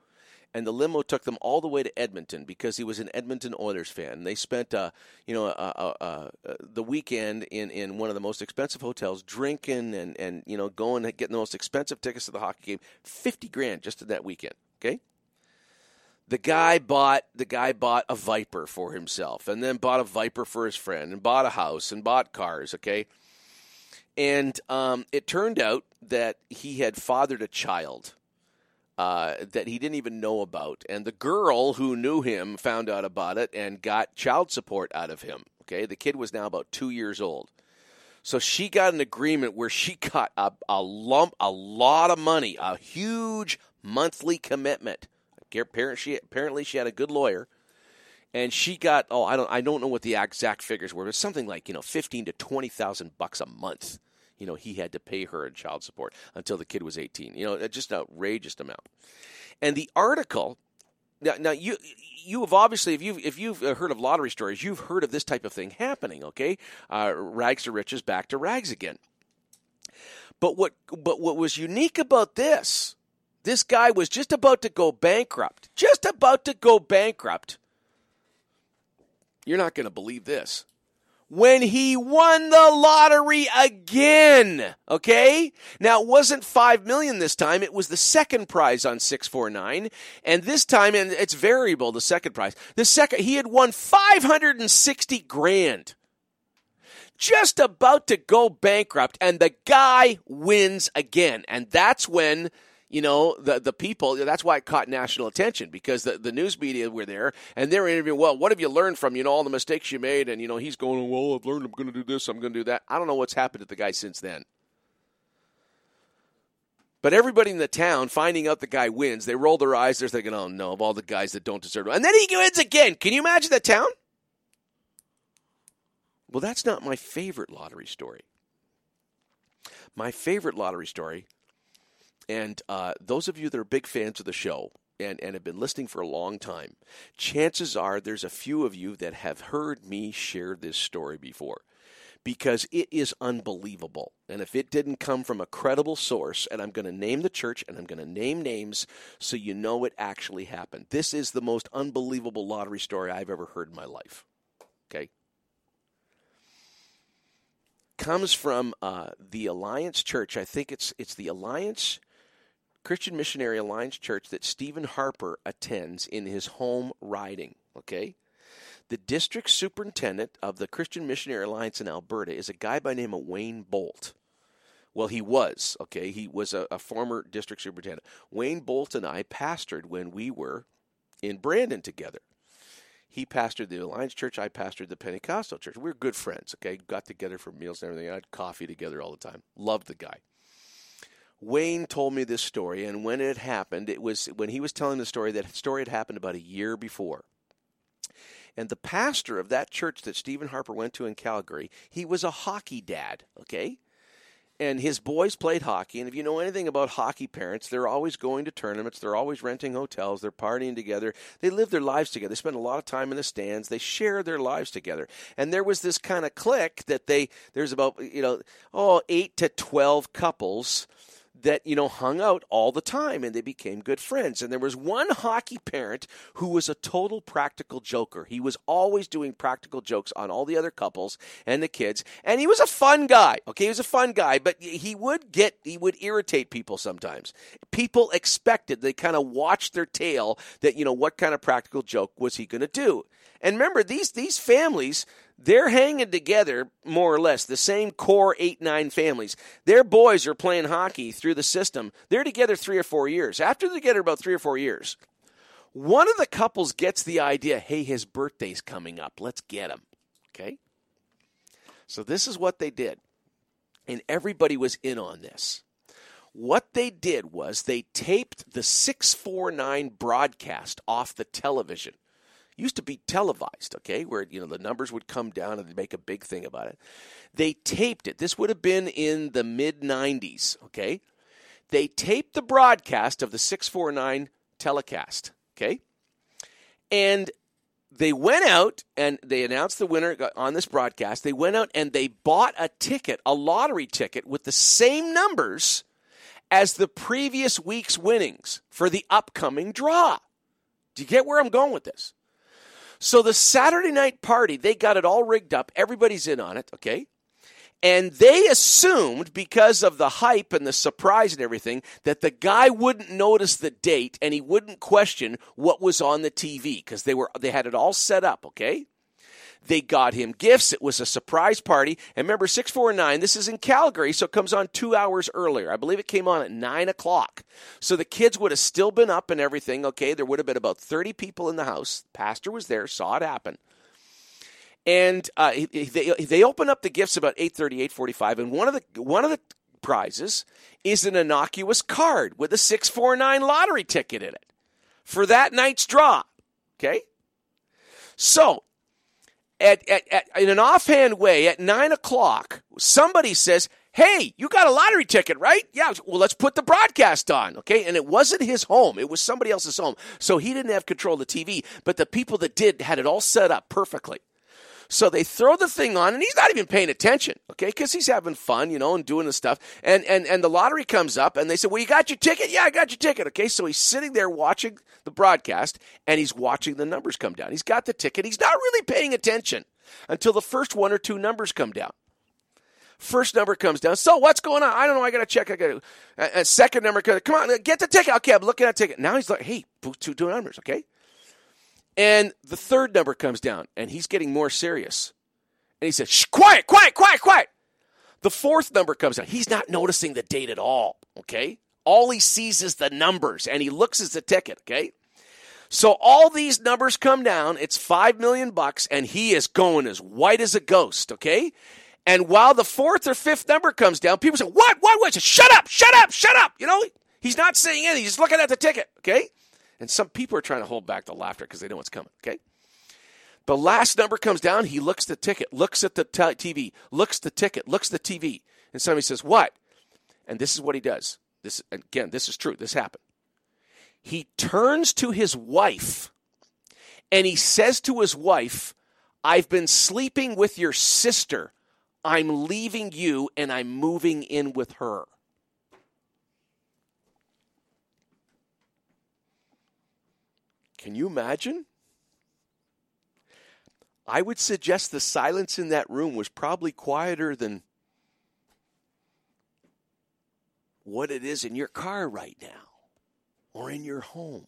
and the limo took them all the way to Edmonton because he was an Edmonton Oilers fan. They spent, uh, you know, uh, uh, the weekend in, in one of the most expensive hotels, drinking and, and you know going and getting the most expensive tickets to the hockey game. Fifty grand just in that weekend. Okay. The guy bought the guy bought a Viper for himself, and then bought a Viper for his friend, and bought a house, and bought cars. Okay. And um, it turned out that he had fathered a child uh, that he didn't even know about. And the girl who knew him found out about it and got child support out of him. Okay, the kid was now about two years old. So she got an agreement where she got a, a lump, a lot of money, a huge monthly commitment. Apparently, she, apparently she had a good lawyer, and she got oh I don't I don't know what the exact figures were, but something like you know fifteen to twenty thousand bucks a month you know, he had to pay her in child support until the kid was 18. You know, just an outrageous amount. And the article now, now you you have obviously if you've if you've heard of lottery stories, you've heard of this type of thing happening. Okay, uh, rags to riches, back to rags again. But what but what was unique about this? This guy was just about to go bankrupt. Just about to go bankrupt. You're not going to believe this when he won the lottery again. Okay? Now it wasn't 5 million this time, it was the second prize on 649, and this time and it's variable the second prize. The second he had won 560 grand. Just about to go bankrupt and the guy wins again. And that's when you know, the the people. That's why it caught national attention because the, the news media were there and they're interviewing. Well, what have you learned from you know all the mistakes you made? And you know, he's going, well, I've learned. I'm going to do this. I'm going to do that. I don't know what's happened to the guy since then. But everybody in the town finding out the guy wins, they roll their eyes. They're thinking, "Oh no!" Of all the guys that don't deserve it, and then he wins again. Can you imagine that town? Well, that's not my favorite lottery story. My favorite lottery story and uh, those of you that are big fans of the show and, and have been listening for a long time, chances are there's a few of you that have heard me share this story before because it is unbelievable. And if it didn't come from a credible source, and I'm going to name the church and I'm going to name names so you know it actually happened. This is the most unbelievable lottery story I've ever heard in my life. Okay? Comes from uh, the Alliance Church. I think it's it's the Alliance Christian Missionary Alliance Church that Stephen Harper attends in his home riding. Okay? The district superintendent of the Christian Missionary Alliance in Alberta is a guy by name of Wayne Bolt. Well, he was, okay? He was a, a former district superintendent. Wayne Bolt and I pastored when we were in Brandon together. He pastored the Alliance Church, I pastored the Pentecostal Church. We were good friends, okay? Got together for meals and everything. I had coffee together all the time. Loved the guy. Wayne told me this story, and when it happened, it was when he was telling the story, that story had happened about a year before. And the pastor of that church that Stephen Harper went to in Calgary, he was a hockey dad, okay? And his boys played hockey. And if you know anything about hockey parents, they're always going to tournaments. They're always renting hotels. They're partying together. They live their lives together. They spend a lot of time in the stands. They share their lives together. And there was this kind of clique that they, there's about, you know, oh, eight to 12 couples that you know hung out all the time and they became good friends. And there was one hockey parent who was a total practical joker. He was always doing practical jokes on all the other couples and the kids. And he was a fun guy okay? He was a fun guy but he would get he would irritate people sometimes. People expected they kind of watched their tail that you know what kind of practical joke was he going to do? And remember these these families they're hanging together more or less the same core eight nine families. Their boys are playing hockey through the system. They're together three or four years. After they're together about three or four years one of the couples gets the idea hey his birthday's coming up. Let's get him. Okay? So this is what they did. And everybody was in on this. What they did was they taped the 649 broadcast off the television used to be televised, okay, where you know the numbers would come down and make a big thing about it. They taped it. This would have been in the mid 90s, okay? They taped the broadcast of the 649 telecast, okay? And they went out and they announced the winner on this broadcast. They went out and they bought a ticket, a lottery ticket with the same numbers as the previous week's winnings for the upcoming draw. Do you get where I'm going with this? So the Saturday night party, they got it all rigged up. Everybody's in on it, okay? And they assumed, because of the hype and the surprise and everything, that the guy wouldn't notice the date and he wouldn't question what was on the TV because they were they had it all set up, okay? They got him gifts. It was a surprise party. And remember, 649, this is in Calgary, so it comes on two hours earlier. I believe it came on at 9 o'clock. So the kids would have still been up and everything, okay? There would have been about 30 people in the house. Pastor was there, saw it happen. And uh, they, they open up the gifts about 8.30, 8.45, and one of the, one of the prizes is an innocuous card with a 649 lottery ticket in it for that night's draw, okay? So at, at, at, in an offhand way at nine o'clock, somebody says, Hey, you got a lottery ticket, right? Yeah. Well, let's put the broadcast on. Okay. And it wasn't his home. It was somebody else's home. So he didn't have control of the TV, but the people that did had it all set up perfectly. So they throw the thing on, and he's not even paying attention, okay, because he's having fun, you know, and doing the stuff. And and and the lottery comes up, and they say, "Well, you got your ticket? Yeah, I got your ticket." Okay, so he's sitting there watching the broadcast, and he's watching the numbers come down. He's got the ticket. He's not really paying attention until the first one or two numbers come down. First number comes down. So what's going on? I don't know. I got to check. I got. A second number comes. Come on, get the ticket. Okay, I'm looking at ticket. Now he's like, hey, two, two numbers. Okay. And the third number comes down, and he's getting more serious. And he says, Shh, quiet, quiet, quiet, quiet. The fourth number comes down. He's not noticing the date at all, okay? All he sees is the numbers, and he looks at the ticket, okay? So all these numbers come down. It's five million bucks, and he is going as white as a ghost, okay? And while the fourth or fifth number comes down, people say, What? What? What? Shut up! Shut up! Shut up! You know, he's not saying anything. He's looking at the ticket, okay? And some people are trying to hold back the laughter because they know what's coming, okay? The last number comes down. He looks the ticket, looks at the t- TV, looks the ticket, looks the TV, and somebody says, "What?" And this is what he does. This again, this is true. This happened. He turns to his wife, and he says to his wife, "I've been sleeping with your sister. I'm leaving you, and I'm moving in with her." Can you imagine? I would suggest the silence in that room was probably quieter than what it is in your car right now or in your home.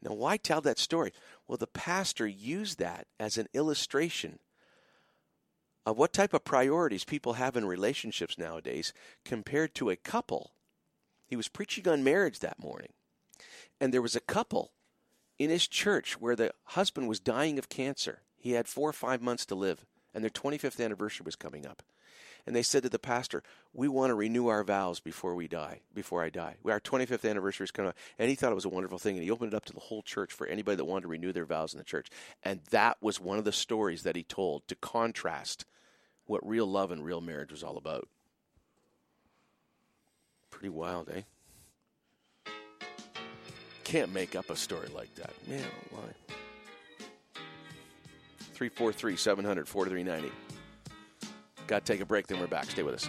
Now, why tell that story? Well, the pastor used that as an illustration of what type of priorities people have in relationships nowadays compared to a couple. He was preaching on marriage that morning, and there was a couple in his church where the husband was dying of cancer. He had four or five months to live, and their 25th anniversary was coming up. And they said to the pastor, "We want to renew our vows before we die. Before I die, our 25th anniversary is coming up." And he thought it was a wonderful thing, and he opened it up to the whole church for anybody that wanted to renew their vows in the church. And that was one of the stories that he told to contrast what real love and real marriage was all about. Pretty wild, eh? Can't make up a story like that. Man, why? my. 343 700 4390. Got to take a break, then we're back. Stay with us.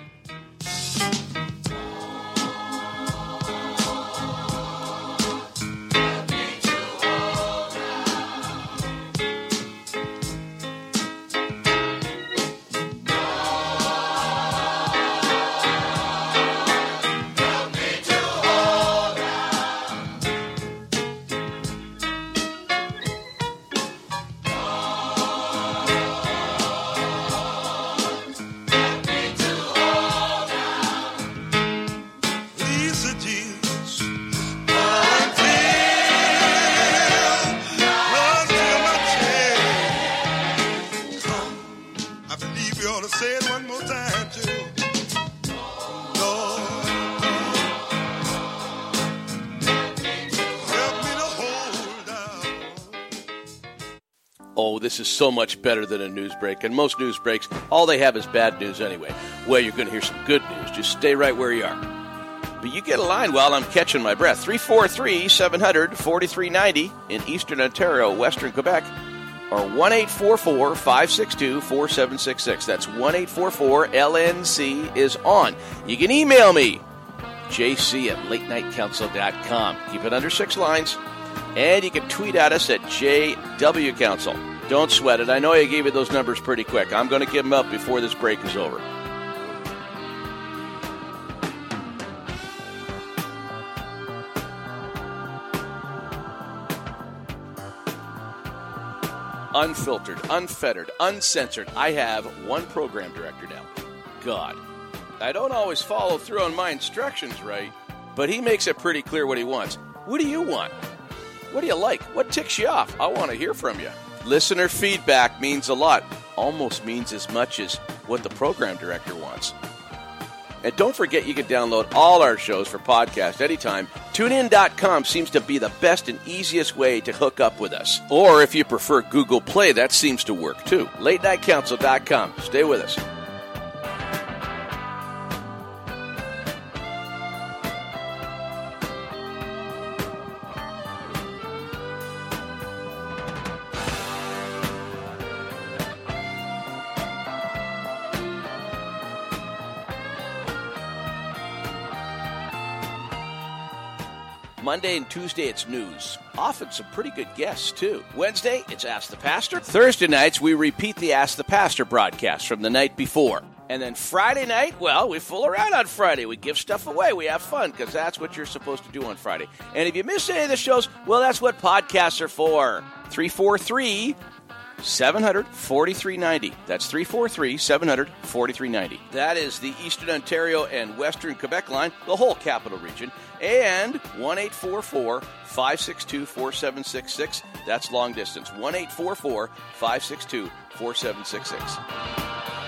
Is so much better than a news break. And most news breaks, all they have is bad news anyway. Well, you're going to hear some good news. Just stay right where you are. But you get a line while I'm catching my breath. 343 700 4390 in Eastern Ontario, Western Quebec, or 1 562 4766. That's 1 LNC is on. You can email me, jc at latenightcouncil.com. Keep it under six lines. And you can tweet at us at JW Council. Don't sweat it. I know I gave you those numbers pretty quick. I'm going to give them up before this break is over. Unfiltered, unfettered, uncensored. I have one program director now. God. I don't always follow through on my instructions right, but he makes it pretty clear what he wants. What do you want? What do you like? What ticks you off? I want to hear from you. Listener feedback means a lot, almost means as much as what the program director wants. And don't forget you can download all our shows for podcast anytime. TuneIn.com seems to be the best and easiest way to hook up with us. Or if you prefer Google Play, that seems to work too. LateNightCouncil.com. Stay with us. Monday and Tuesday, it's news. Often some pretty good guests, too. Wednesday, it's Ask the Pastor. Thursday nights, we repeat the Ask the Pastor broadcast from the night before. And then Friday night, well, we fool around on Friday. We give stuff away. We have fun because that's what you're supposed to do on Friday. And if you miss any of the shows, well, that's what podcasts are for. 343 700 4390. That's 343 700 4390. That is the Eastern Ontario and Western Quebec line, the whole capital region. And 1 562 4766. That's long distance. 1 562 4766.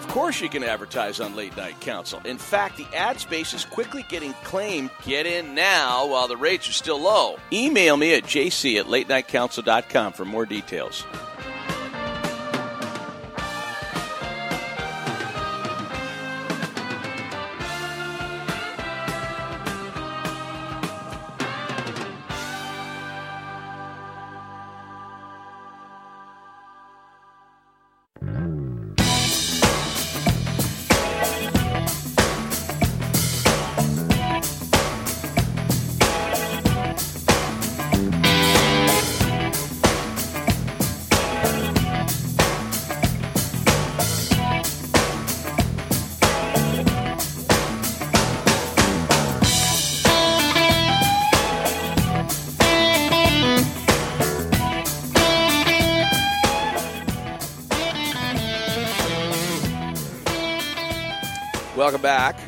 Of course, you can advertise on Late Night Council. In fact, the ad space is quickly getting claimed. Get in now while the rates are still low. Email me at jc at latenightcouncil.com for more details. Welcome back.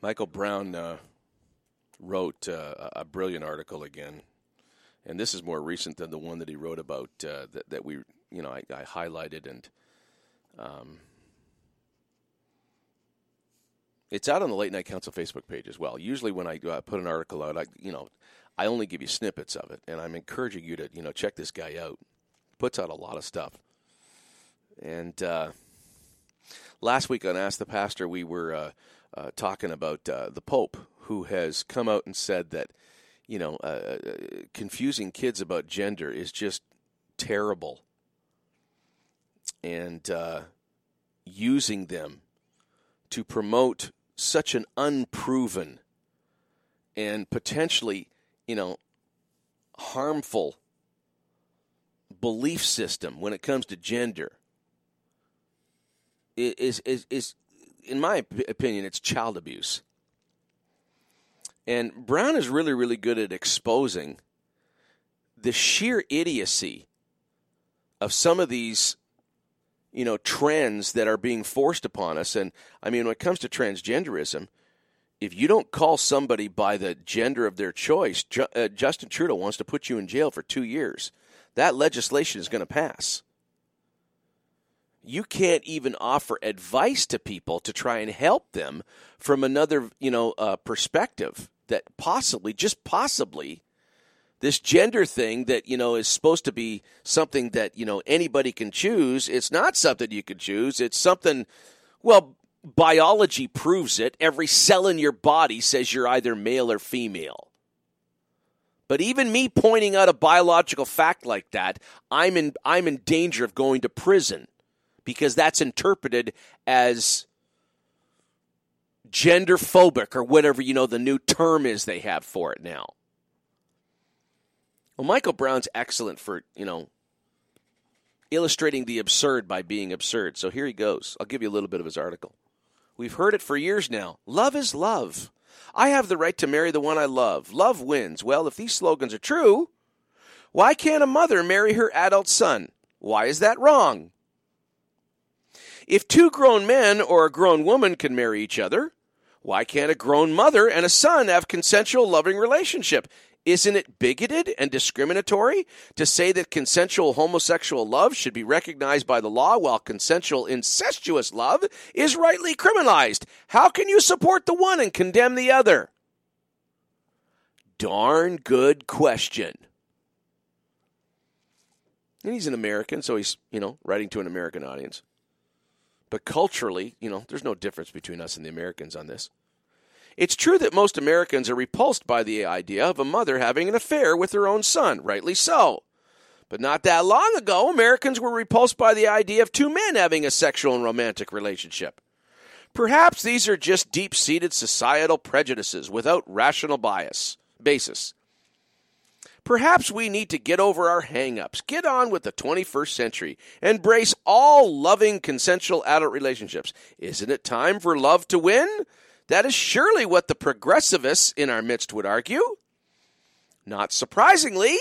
Michael Brown uh, wrote uh, a brilliant article again, and this is more recent than the one that he wrote about uh, that, that we, you know, I, I highlighted and. Um, it's out on the Late Night Council Facebook page as well. Usually, when I uh, put an article out, I you know, I only give you snippets of it, and I'm encouraging you to you know check this guy out. Puts out a lot of stuff. And uh, last week on Ask the Pastor, we were uh, uh, talking about uh, the Pope, who has come out and said that you know uh, confusing kids about gender is just terrible, and uh, using them to promote such an unproven and potentially, you know, harmful belief system when it comes to gender is is is in my opinion it's child abuse. And Brown is really really good at exposing the sheer idiocy of some of these you know trends that are being forced upon us and i mean when it comes to transgenderism if you don't call somebody by the gender of their choice uh, justin trudeau wants to put you in jail for 2 years that legislation is going to pass. You can't even offer advice to people to try and help them from another you know uh, perspective that possibly just possibly this gender thing that you know is supposed to be something that you know anybody can choose. It's not something you can choose. It's something well biology proves it. Every cell in your body says you're either male or female but even me pointing out a biological fact like that i'm in i'm in danger of going to prison because that's interpreted as gender phobic or whatever you know the new term is they have for it now well, Michael Brown's excellent for, you know, illustrating the absurd by being absurd. So here he goes. I'll give you a little bit of his article. We've heard it for years now. Love is love. I have the right to marry the one I love. Love wins. Well, if these slogans are true, why can't a mother marry her adult son? Why is that wrong? If two grown men or a grown woman can marry each other, why can't a grown mother and a son have consensual loving relationship? Isn't it bigoted and discriminatory to say that consensual homosexual love should be recognized by the law while consensual incestuous love is rightly criminalized? How can you support the one and condemn the other? Darn good question. And he's an American, so he's, you know, writing to an American audience. But culturally, you know, there's no difference between us and the Americans on this. It's true that most Americans are repulsed by the idea of a mother having an affair with her own son, rightly so. But not that long ago, Americans were repulsed by the idea of two men having a sexual and romantic relationship. Perhaps these are just deep seated societal prejudices without rational bias basis. Perhaps we need to get over our hang ups, get on with the 21st century, embrace all loving consensual adult relationships. Isn't it time for love to win? That is surely what the progressivists in our midst would argue. Not surprisingly,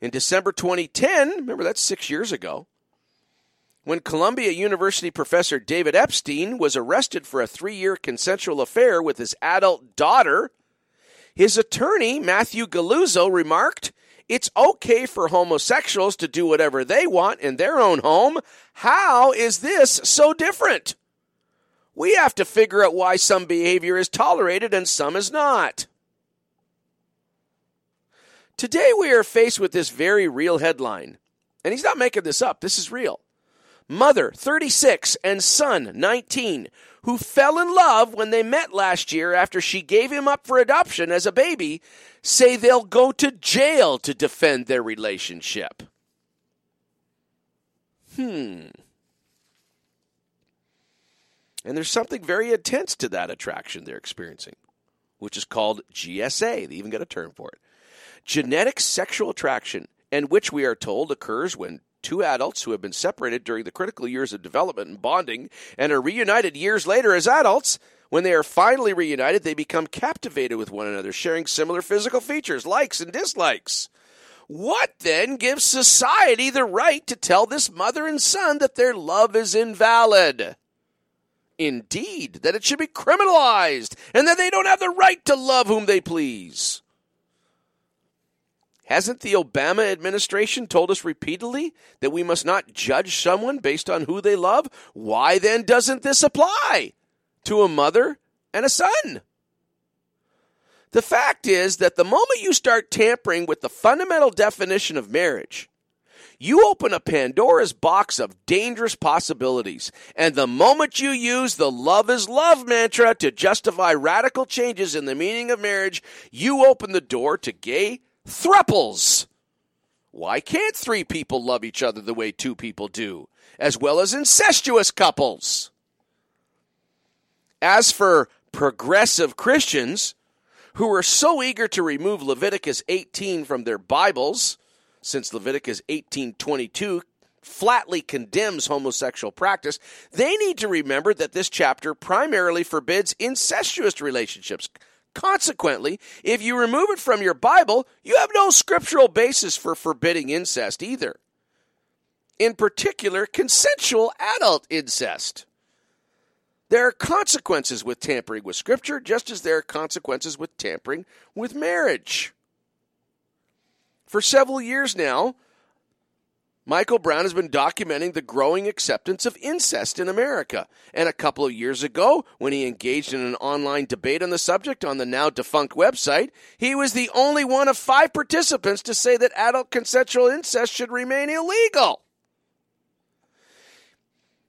in December 2010, remember that's six years ago, when Columbia University professor David Epstein was arrested for a three year consensual affair with his adult daughter, his attorney, Matthew Galluzzo, remarked, It's okay for homosexuals to do whatever they want in their own home. How is this so different? We have to figure out why some behavior is tolerated and some is not. Today we are faced with this very real headline. And he's not making this up, this is real. Mother, 36, and son, 19, who fell in love when they met last year after she gave him up for adoption as a baby, say they'll go to jail to defend their relationship. Hmm. And there's something very intense to that attraction they're experiencing, which is called GSA. They even got a term for it. Genetic sexual attraction, and which we are told occurs when two adults who have been separated during the critical years of development and bonding and are reunited years later as adults. When they are finally reunited, they become captivated with one another, sharing similar physical features, likes and dislikes. What then gives society the right to tell this mother and son that their love is invalid? Indeed, that it should be criminalized and that they don't have the right to love whom they please. Hasn't the Obama administration told us repeatedly that we must not judge someone based on who they love? Why then doesn't this apply to a mother and a son? The fact is that the moment you start tampering with the fundamental definition of marriage, you open a Pandora's box of dangerous possibilities. And the moment you use the love is love mantra to justify radical changes in the meaning of marriage, you open the door to gay thruples. Why can't three people love each other the way two people do, as well as incestuous couples? As for progressive Christians, who are so eager to remove Leviticus 18 from their Bibles, since Leviticus 18:22 flatly condemns homosexual practice, they need to remember that this chapter primarily forbids incestuous relationships. Consequently, if you remove it from your Bible, you have no scriptural basis for forbidding incest either. In particular, consensual adult incest. There are consequences with tampering with Scripture, just as there are consequences with tampering with marriage. For several years now, Michael Brown has been documenting the growing acceptance of incest in America. And a couple of years ago, when he engaged in an online debate on the subject on the now defunct website, he was the only one of five participants to say that adult consensual incest should remain illegal.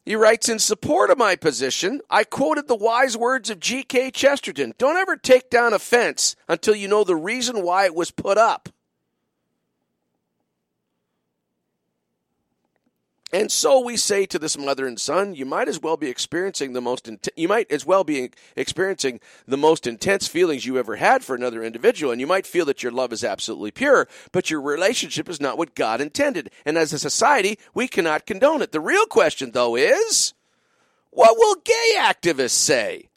He writes in support of my position, I quoted the wise words of G.K. Chesterton Don't ever take down a fence until you know the reason why it was put up. And so we say to this mother and son, you might as well be experiencing the most int- you might as well be experiencing the most intense feelings you ever had for another individual and you might feel that your love is absolutely pure, but your relationship is not what God intended. And as a society, we cannot condone it. The real question though is, what will gay activists say?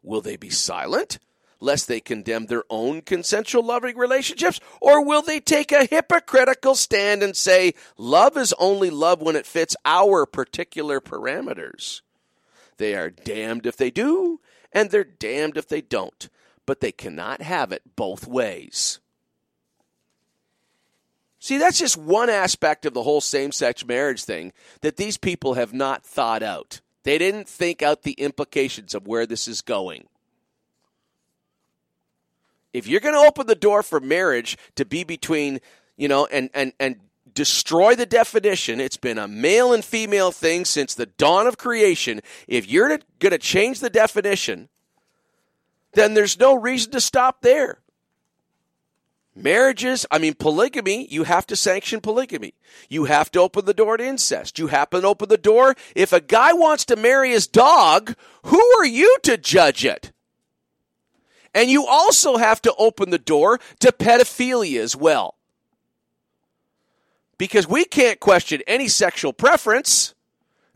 Will they be silent? Lest they condemn their own consensual loving relationships? Or will they take a hypocritical stand and say, love is only love when it fits our particular parameters? They are damned if they do, and they're damned if they don't. But they cannot have it both ways. See, that's just one aspect of the whole same sex marriage thing that these people have not thought out. They didn't think out the implications of where this is going if you're going to open the door for marriage to be between, you know, and and and destroy the definition, it's been a male and female thing since the dawn of creation. If you're going to change the definition, then there's no reason to stop there. Marriages, I mean, polygamy, you have to sanction polygamy. You have to open the door to incest. You have to open the door. If a guy wants to marry his dog, who are you to judge it? And you also have to open the door to pedophilia as well. Because we can't question any sexual preference.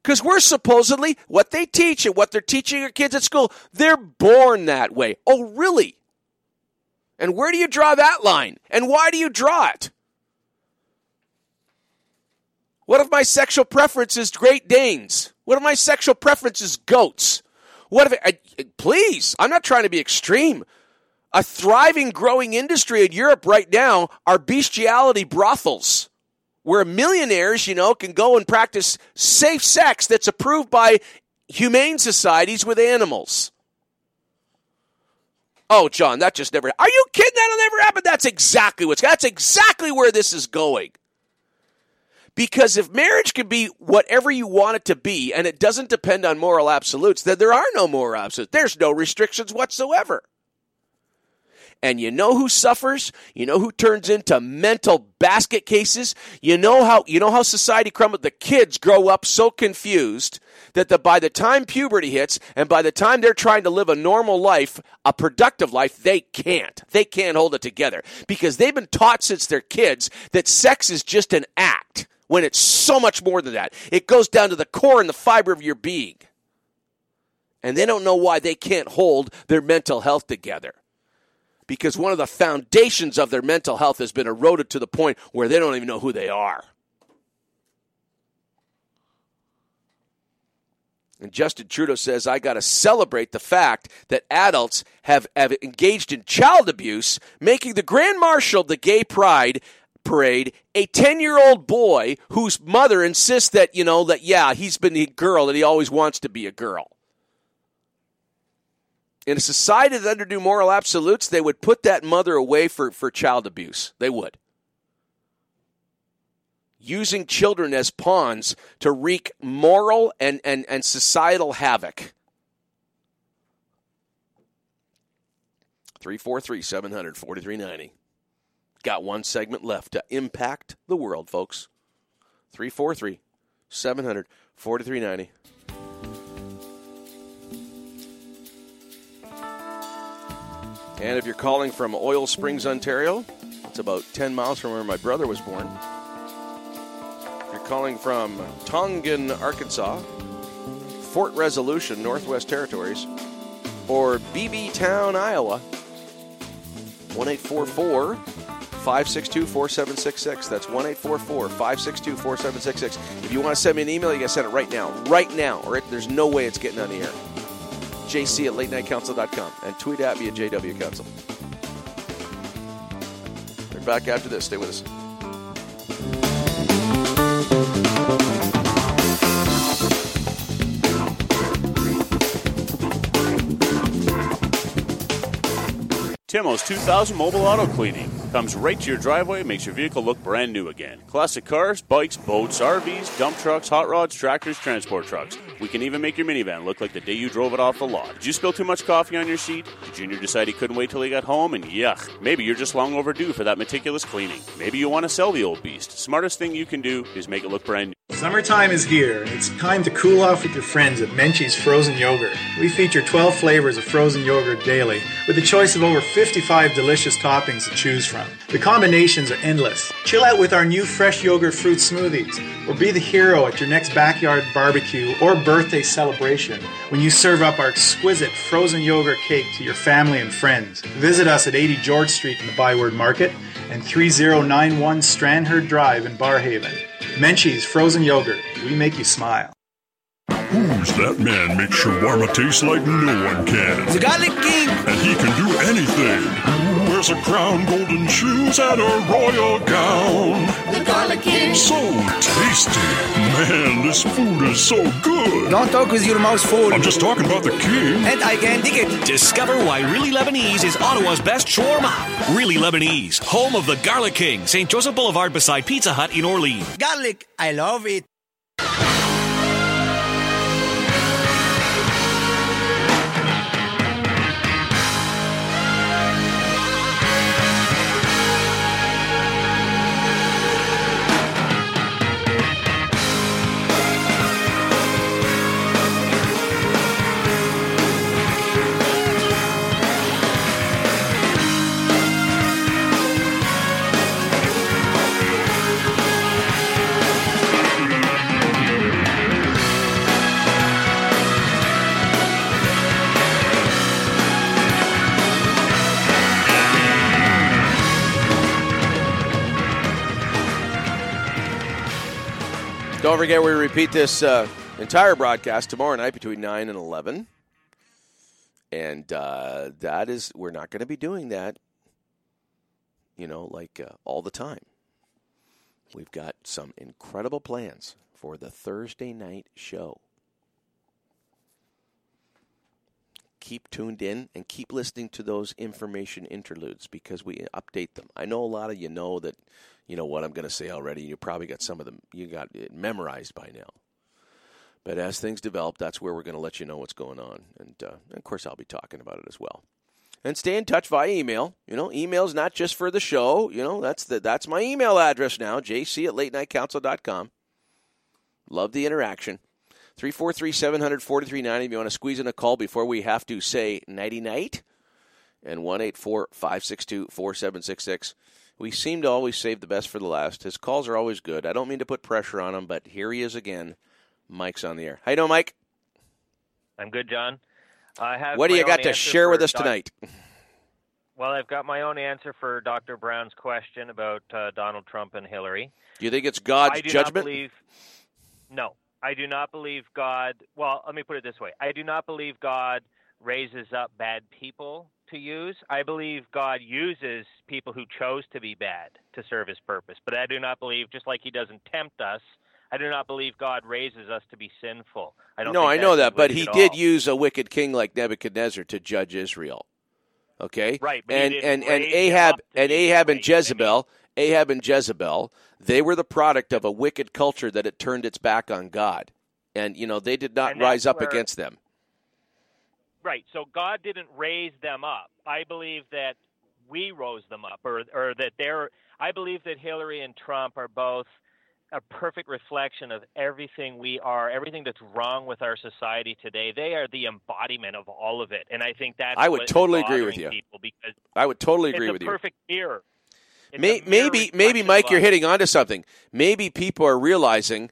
Because we're supposedly what they teach and what they're teaching your kids at school, they're born that way. Oh, really? And where do you draw that line? And why do you draw it? What if my sexual preference is Great Danes? What if my sexual preference is goats? What if it, I, please, I'm not trying to be extreme. A thriving, growing industry in Europe right now are bestiality brothels where millionaires, you know, can go and practice safe sex that's approved by humane societies with animals. Oh, John, that just never. Are you kidding? That'll never happen. That's exactly what's. That's exactly where this is going. Because if marriage can be whatever you want it to be and it doesn't depend on moral absolutes, then there are no moral absolutes. There's no restrictions whatsoever. And you know who suffers? You know who turns into mental basket cases? You know how you know how society crumbles? The kids grow up so confused that the, by the time puberty hits and by the time they're trying to live a normal life, a productive life, they can't. They can't hold it together because they've been taught since they're kids that sex is just an act when it's so much more than that. It goes down to the core and the fiber of your being. And they don't know why they can't hold their mental health together. because one of the foundations of their mental health has been eroded to the point where they don't even know who they are. And Justin Trudeau says, I got to celebrate the fact that adults have, have engaged in child abuse, making the Grand Marshal of the Gay Pride parade a 10 year old boy whose mother insists that, you know, that, yeah, he's been a girl, that he always wants to be a girl. In a society that underdo moral absolutes, they would put that mother away for, for child abuse. They would using children as pawns to wreak moral and, and, and societal havoc. 343 700 4390. Got one segment left to impact the world, folks. 343 700 4390. And if you're calling from Oil Springs, Ontario, it's about 10 miles from where my brother was born. If you're calling from Tongan, Arkansas, Fort Resolution, Northwest Territories, or Beebeetown, Iowa, 1 844 562 4766. That's 1 844 562 4766. If you want to send me an email, you got to send it right now. Right now, or it, there's no way it's getting on the air. JC at latenightcouncil.com and tweet at me at JW Council. We're back after this. Stay with us. Timo's 2000 Mobile Auto Cleaning comes right to your driveway, makes your vehicle look brand new again. Classic cars, bikes, boats, RVs, dump trucks, hot rods, tractors, transport trucks. We can even make your minivan look like the day you drove it off the lot. Did you spill too much coffee on your seat? Did Junior decide he couldn't wait till he got home? And yuck, maybe you're just long overdue for that meticulous cleaning. Maybe you want to sell the old beast. Smartest thing you can do is make it look brand new. Summertime is here, and it's time to cool off with your friends at Menchie's Frozen Yogurt. We feature 12 flavors of frozen yogurt daily, with a choice of over 55 delicious toppings to choose from. The combinations are endless. Chill out with our new fresh yogurt fruit smoothies, or be the hero at your next backyard barbecue or birthday celebration when you serve up our exquisite frozen yogurt cake to your family and friends. Visit us at 80 George Street in the Byward Market and 3091 Strandherd Drive in Barrhaven. Menchie's Frozen Yogurt. We make you smile. Who's that man makes shawarma taste like no one can? The Garlic King. And he can do anything. Who wears a crown, golden shoes, and a royal gown? The Garlic King. So tasty. Man, this food is so good. Don't talk with your mouth full. I'm just talking about the king. And I can dig it. Discover why Really Lebanese is Ottawa's best shawarma. Really Lebanese, home of the Garlic King, St. Joseph Boulevard beside Pizza Hut in Orleans. Garlic. I love it. Forget, we repeat this uh, entire broadcast tomorrow night between 9 and 11. And uh, that is, we're not going to be doing that, you know, like uh, all the time. We've got some incredible plans for the Thursday night show. Keep tuned in and keep listening to those information interludes because we update them. I know a lot of you know that you know what I'm going to say already. You probably got some of them, you got it memorized by now. But as things develop, that's where we're going to let you know what's going on. And, uh, of course, I'll be talking about it as well. And stay in touch via email. You know, email's not just for the show. You know, that's the, that's my email address now, jc at late night latenightcouncil.com. Love the interaction. 343 700 4390 if you want to squeeze in a call before we have to say nighty night. And 1 562 4766. We seem to always save the best for the last. His calls are always good. I don't mean to put pressure on him, but here he is again. Mike's on the air. How you doing, Mike? I'm good, John. I have What do you got to share with us Doc- tonight? Well, I've got my own answer for Dr. Brown's question about uh, Donald Trump and Hillary. Do you think it's God's I do judgment? Not believe, no, I do not believe God. Well, let me put it this way: I do not believe God raises up bad people to use. I believe God uses people who chose to be bad to serve His purpose. But I do not believe, just like He doesn't tempt us, I do not believe God raises us to be sinful. I don't. no, I know that, but he did all. use a wicked king like Nebuchadnezzar to judge Israel. Okay, Right, and and and Ahab and Ahab and. Jezebel, Ahab and Jezebel, they were the product of a wicked culture that had turned its back on God, and you know they did not rise up where- against them. Right. So God didn't raise them up. I believe that we rose them up, or or that they're. I believe that Hillary and Trump are both a perfect reflection of everything we are, everything that's wrong with our society today. They are the embodiment of all of it, and I think that's. I would totally agree with you. People because I would totally agree with you. perfect mirror. May, mirror maybe, maybe, Mike, you're hitting onto something. Maybe people are realizing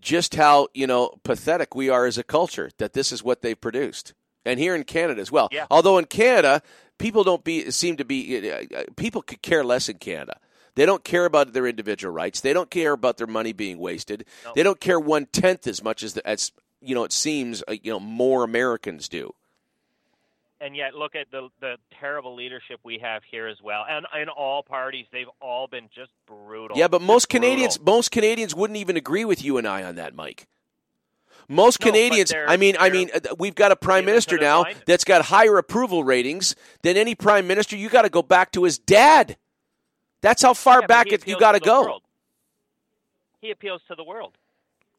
just how you know pathetic we are as a culture. That this is what they've produced, and here in Canada as well. Yeah. Although in Canada, people don't be seem to be uh, uh, people could care less in Canada. They don't care about their individual rights. They don't care about their money being wasted. They don't care one tenth as much as the, as you know. It seems uh, you know more Americans do. and yet look at the the terrible leadership we have here as well, and in all parties, they've all been just brutal. Yeah, but most Just brutal. Canadians, most Canadians wouldn't even agree with you and I on that, Mike. Most No, Canadians, I mean, I mean, uh, we've got a prime minister now that's got higher approval ratings than any prime minister. You got to go back to his dad. That's how far Yeah, back you got to go. world. He appeals to the world.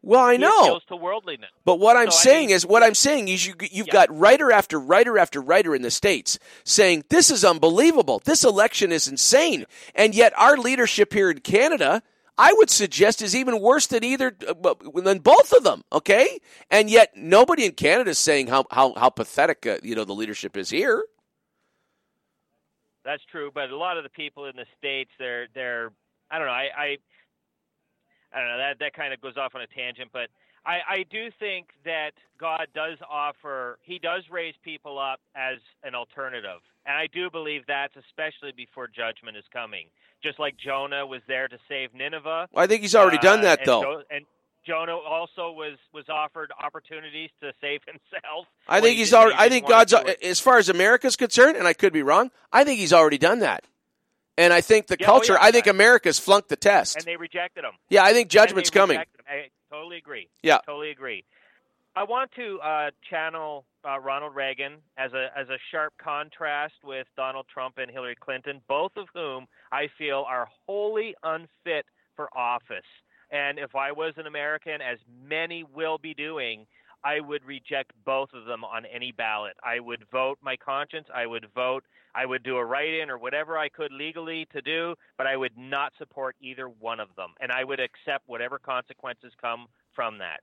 Well, I He know, appeals to worldliness. but what I'm So, I saying mean- is, what I'm saying is, you, you've Yeah. got writer after writer after writer in the states saying this is unbelievable. This election is insane, and yet our leadership here in Canada, I would suggest, is even worse than either uh, than both of them. Okay, and yet nobody in Canada is saying how how how pathetic uh, you know the leadership is here. That's true, but a lot of the people in the states, they're they're I don't know, I I, I don't know that that kind of goes off on a tangent, but I I do think that God does offer He does raise people up as an alternative, and I do believe that's especially before judgment is coming. Just like Jonah was there to save Nineveh. I think he's already done uh, that, and though. Jo- and Jonah also was was offered opportunities to save himself. I think he's already. I think God's as far as America's concerned, and I could be wrong. I think he's already done that, and I think the Yeah, oh, culture. yeah, I think. America's flunked the test. and they rejected him. yeah, I think judgment's coming. I totally agree. Yeah. totally agree. I want to uh, channel uh, Ronald Reagan as a as a sharp contrast with Donald Trump and Hillary Clinton, both of whom I feel are wholly unfit for office. And if I was an American, as many will be doing, I would reject both of them on any ballot. I would vote my conscience. I would vote. I would do a write-in or whatever I could legally to do, but I would not support either one of them, and I would accept whatever consequences come from that.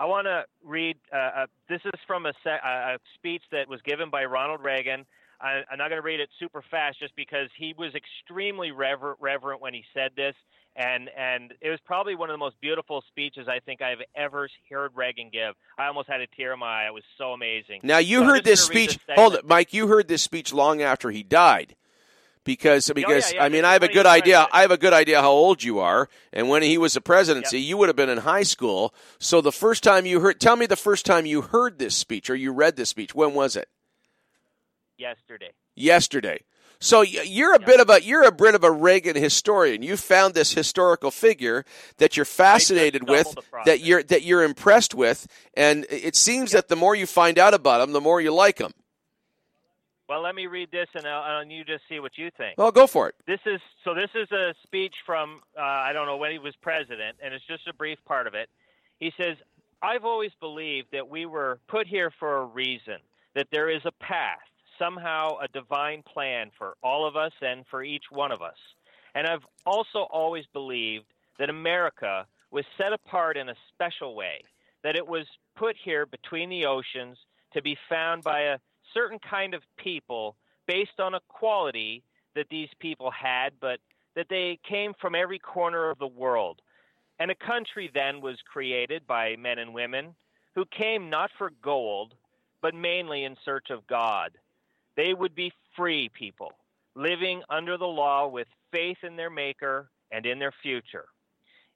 I want to read. Uh, uh, this is from a, se- a speech that was given by Ronald Reagan. I, I'm not going to read it super fast, just because he was extremely rever- reverent when he said this, and and it was probably one of the most beautiful speeches I think I've ever heard Reagan give. I almost had a tear in my eye. It was so amazing. Now you So heard this just gonna read speech. this Hold it, Mike. You heard this speech long after he died, because because Oh, yeah, I mean I have a good idea. I have a good idea how old you are, and when he was the presidency, you would have been in high school. So the first time you heard, tell me the first time you heard this speech or you read this speech. When was it? yesterday. yesterday. So you're a bit of a you're a bit of a Reagan historian. You found this historical figure that you're fascinated with, that you're that you're impressed with, and it seems that the more you find out about him, the more you like him. Well, let me read this, and, I'll, and you just see what you think. Well, go for it. This is so. This is a speech from uh, I don't know when he was president, and it's just a brief part of it. He says, "I've always believed that we were put here for a reason. That there is a path, somehow a divine plan for all of us and for each one of us. And I've also always believed that America was set apart in a special way. That it was put here between the oceans to be found by a certain kind of people based on a quality that these people had, but that they came from every corner of the world. And a country then was created by men and women who came not for gold, but mainly in search of God. They would be free people. living under the law with faith in their Maker and in their future.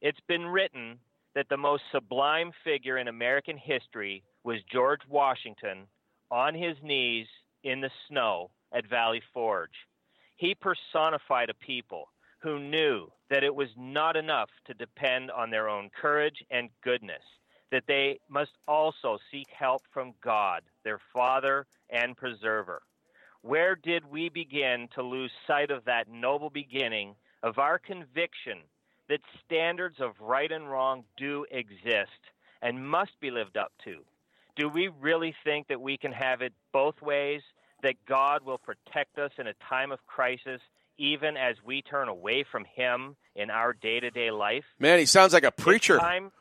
It's been written that the most sublime figure in American history was George Washington on his knees in the snow at Valley Forge. He personified a people who knew that it was not enough to depend on their own courage and goodness, that they must also seek help from God, their Father and Preserver. Where did we begin to lose sight of that noble beginning of our conviction that standards of right and wrong do exist and must be lived up to? Do we really think that we can have it both ways? That God will protect us in a time of crisis, even as we turn away from Him in our day to day life? Man, he sounds like a preacher. It's time,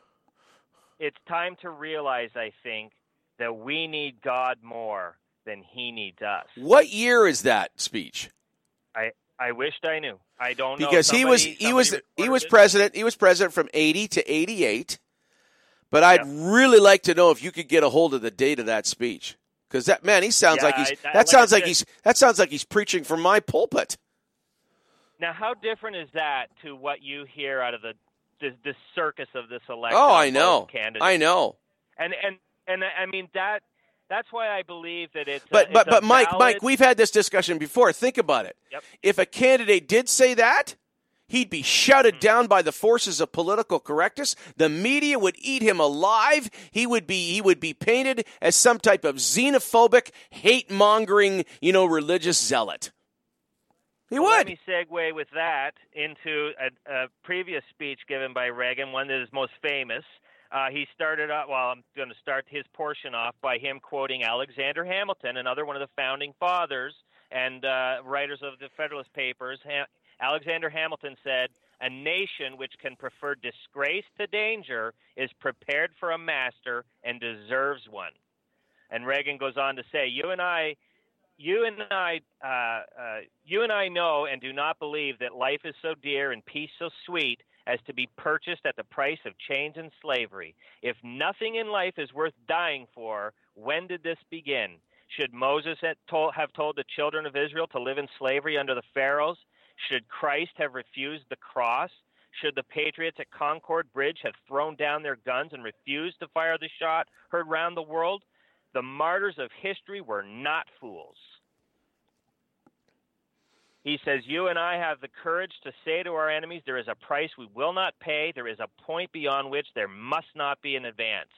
it's time to realize, I think, that we need God more than He needs us. What year is that speech? I, I wished I knew. I don't know. Because he was he was he was president. He was president from 80 to 88. But I'd really like to know if you could get a hold of the date of that speech. Cuz that man, he sounds Yeah, like he's I- that like sounds like he's that sounds like he's preaching from my pulpit. Now, how different is that to what you hear out of the the, the circus of this election? Oh, I know. candidates? I know. And and and I mean that that's why I believe that it's. But a, but it's but Mike valid- Mike, we've had this discussion before. Think about it. Yep. If a candidate did say that, he'd be shouted down by the forces of political correctness. The media would eat him alive. He would be he would be painted as some type of xenophobic, hate-mongering, you know, religious zealot. He would. Let me segue with that into a, a previous speech given by Reagan, one that is most famous. Uh, he started out, well, I'm going to start his portion off by him quoting Alexander Hamilton, another one of the founding fathers and uh, writers of the Federalist Papers. Ha- Alexander Hamilton said, A nation which can prefer disgrace to danger is prepared for a master and deserves one. And Reagan goes on to say, You and I you and I, uh, uh, you and I know and do not believe that life is so dear and peace so sweet as to be purchased at the price of chains and slavery. If nothing in life is worth dying for, when did this begin? Should Moses have told, have told the children of Israel to live in slavery under the Pharaohs? Should Christ have refused the cross? Should the patriots at Concord Bridge have thrown down their guns and refused to fire the shot heard round the world? The martyrs of history were not fools. He says, You and I have the courage to say to our enemies, There is a price we will not pay. There is a point beyond which there must not be an advance.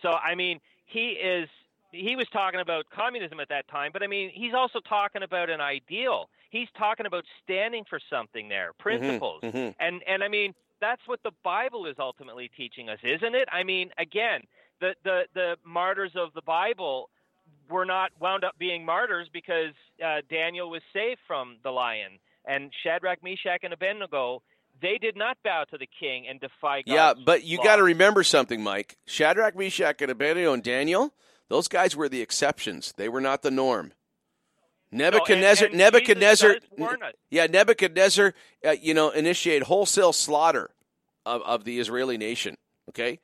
So, I mean, he is. He was talking about communism at that time, but I mean, he's also talking about an ideal. He's talking about standing for something there, principles. mhm. And and I mean, that's what the Bible is ultimately teaching us, isn't it? I mean, again, the the the martyrs of the Bible were not wound up being martyrs because uh, Daniel was saved from the lion, and Shadrach, Meshach, and Abednego. They did not bow to the king and defy God's yeah, but you got to remember something, Mike. Shadrach, Meshach, and Abednego and Daniel, those guys were the exceptions. They were not the norm. Nebuchadnezzar, and Nebuchadnezzar, Jesus does warn us. yeah, Nebuchadnezzar, uh, you know, initiate wholesale slaughter of, of the Israeli nation. Okay,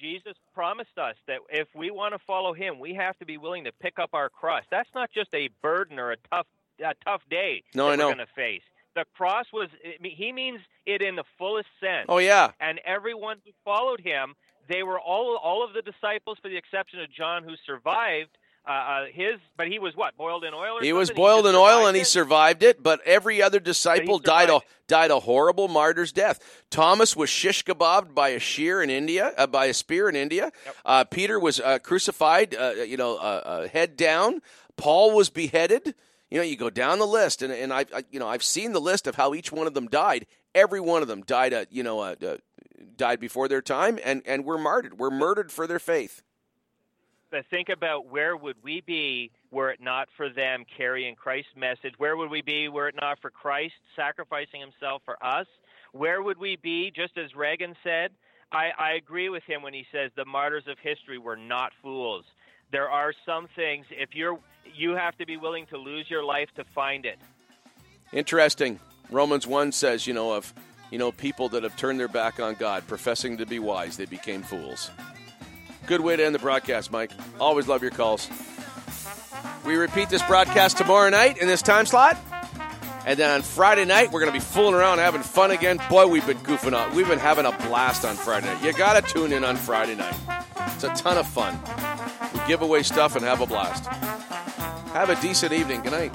Jesus promised us that if we want to follow Him, we have to be willing to pick up our cross. That's not just a burden or a tough, a tough day No, that I know. we're going to face. The cross was, He means it in the fullest sense. Oh, yeah. And everyone who followed Him, they were all, all of the disciples, for the exception of John, who survived. Uh, uh, his, but he was what boiled in oil. Or he was boiled just in oil and he survived it. But every other disciple died a died a horrible martyr's death. Thomas was shish kebabbed by a shear in India, uh, by a spear in India. Uh, Peter was uh, crucified, uh, you know, uh, uh, head down. Paul was beheaded. You know, you go down the list, and and I, I you know I've seen the list of how each one of them died. Every one of them died, uh, you know, uh, uh, died before their time, and and were martyred. Were murdered for their faith. But think about where would we be were it not for them carrying Christ's message? Where would we be were it not for Christ sacrificing himself for us? Where would we be, just as Reagan said? I, I agree with him when he says the martyrs of history were not fools. There are some things if you're you have to be willing to lose your life to find it. Interesting. Romans 1 says, you know, of you know, people that have turned their back on God, professing to be wise, they became fools. Good way to end the broadcast, Mike. Always love your calls. We repeat this broadcast tomorrow night in this time slot. And then on Friday night, we're going to be fooling around, having fun again. Boy, we've been goofing on. We've been having a blast on Friday night. You got to tune in on Friday night. It's a ton of fun. We give away stuff and have a blast. Have a decent evening. Good night.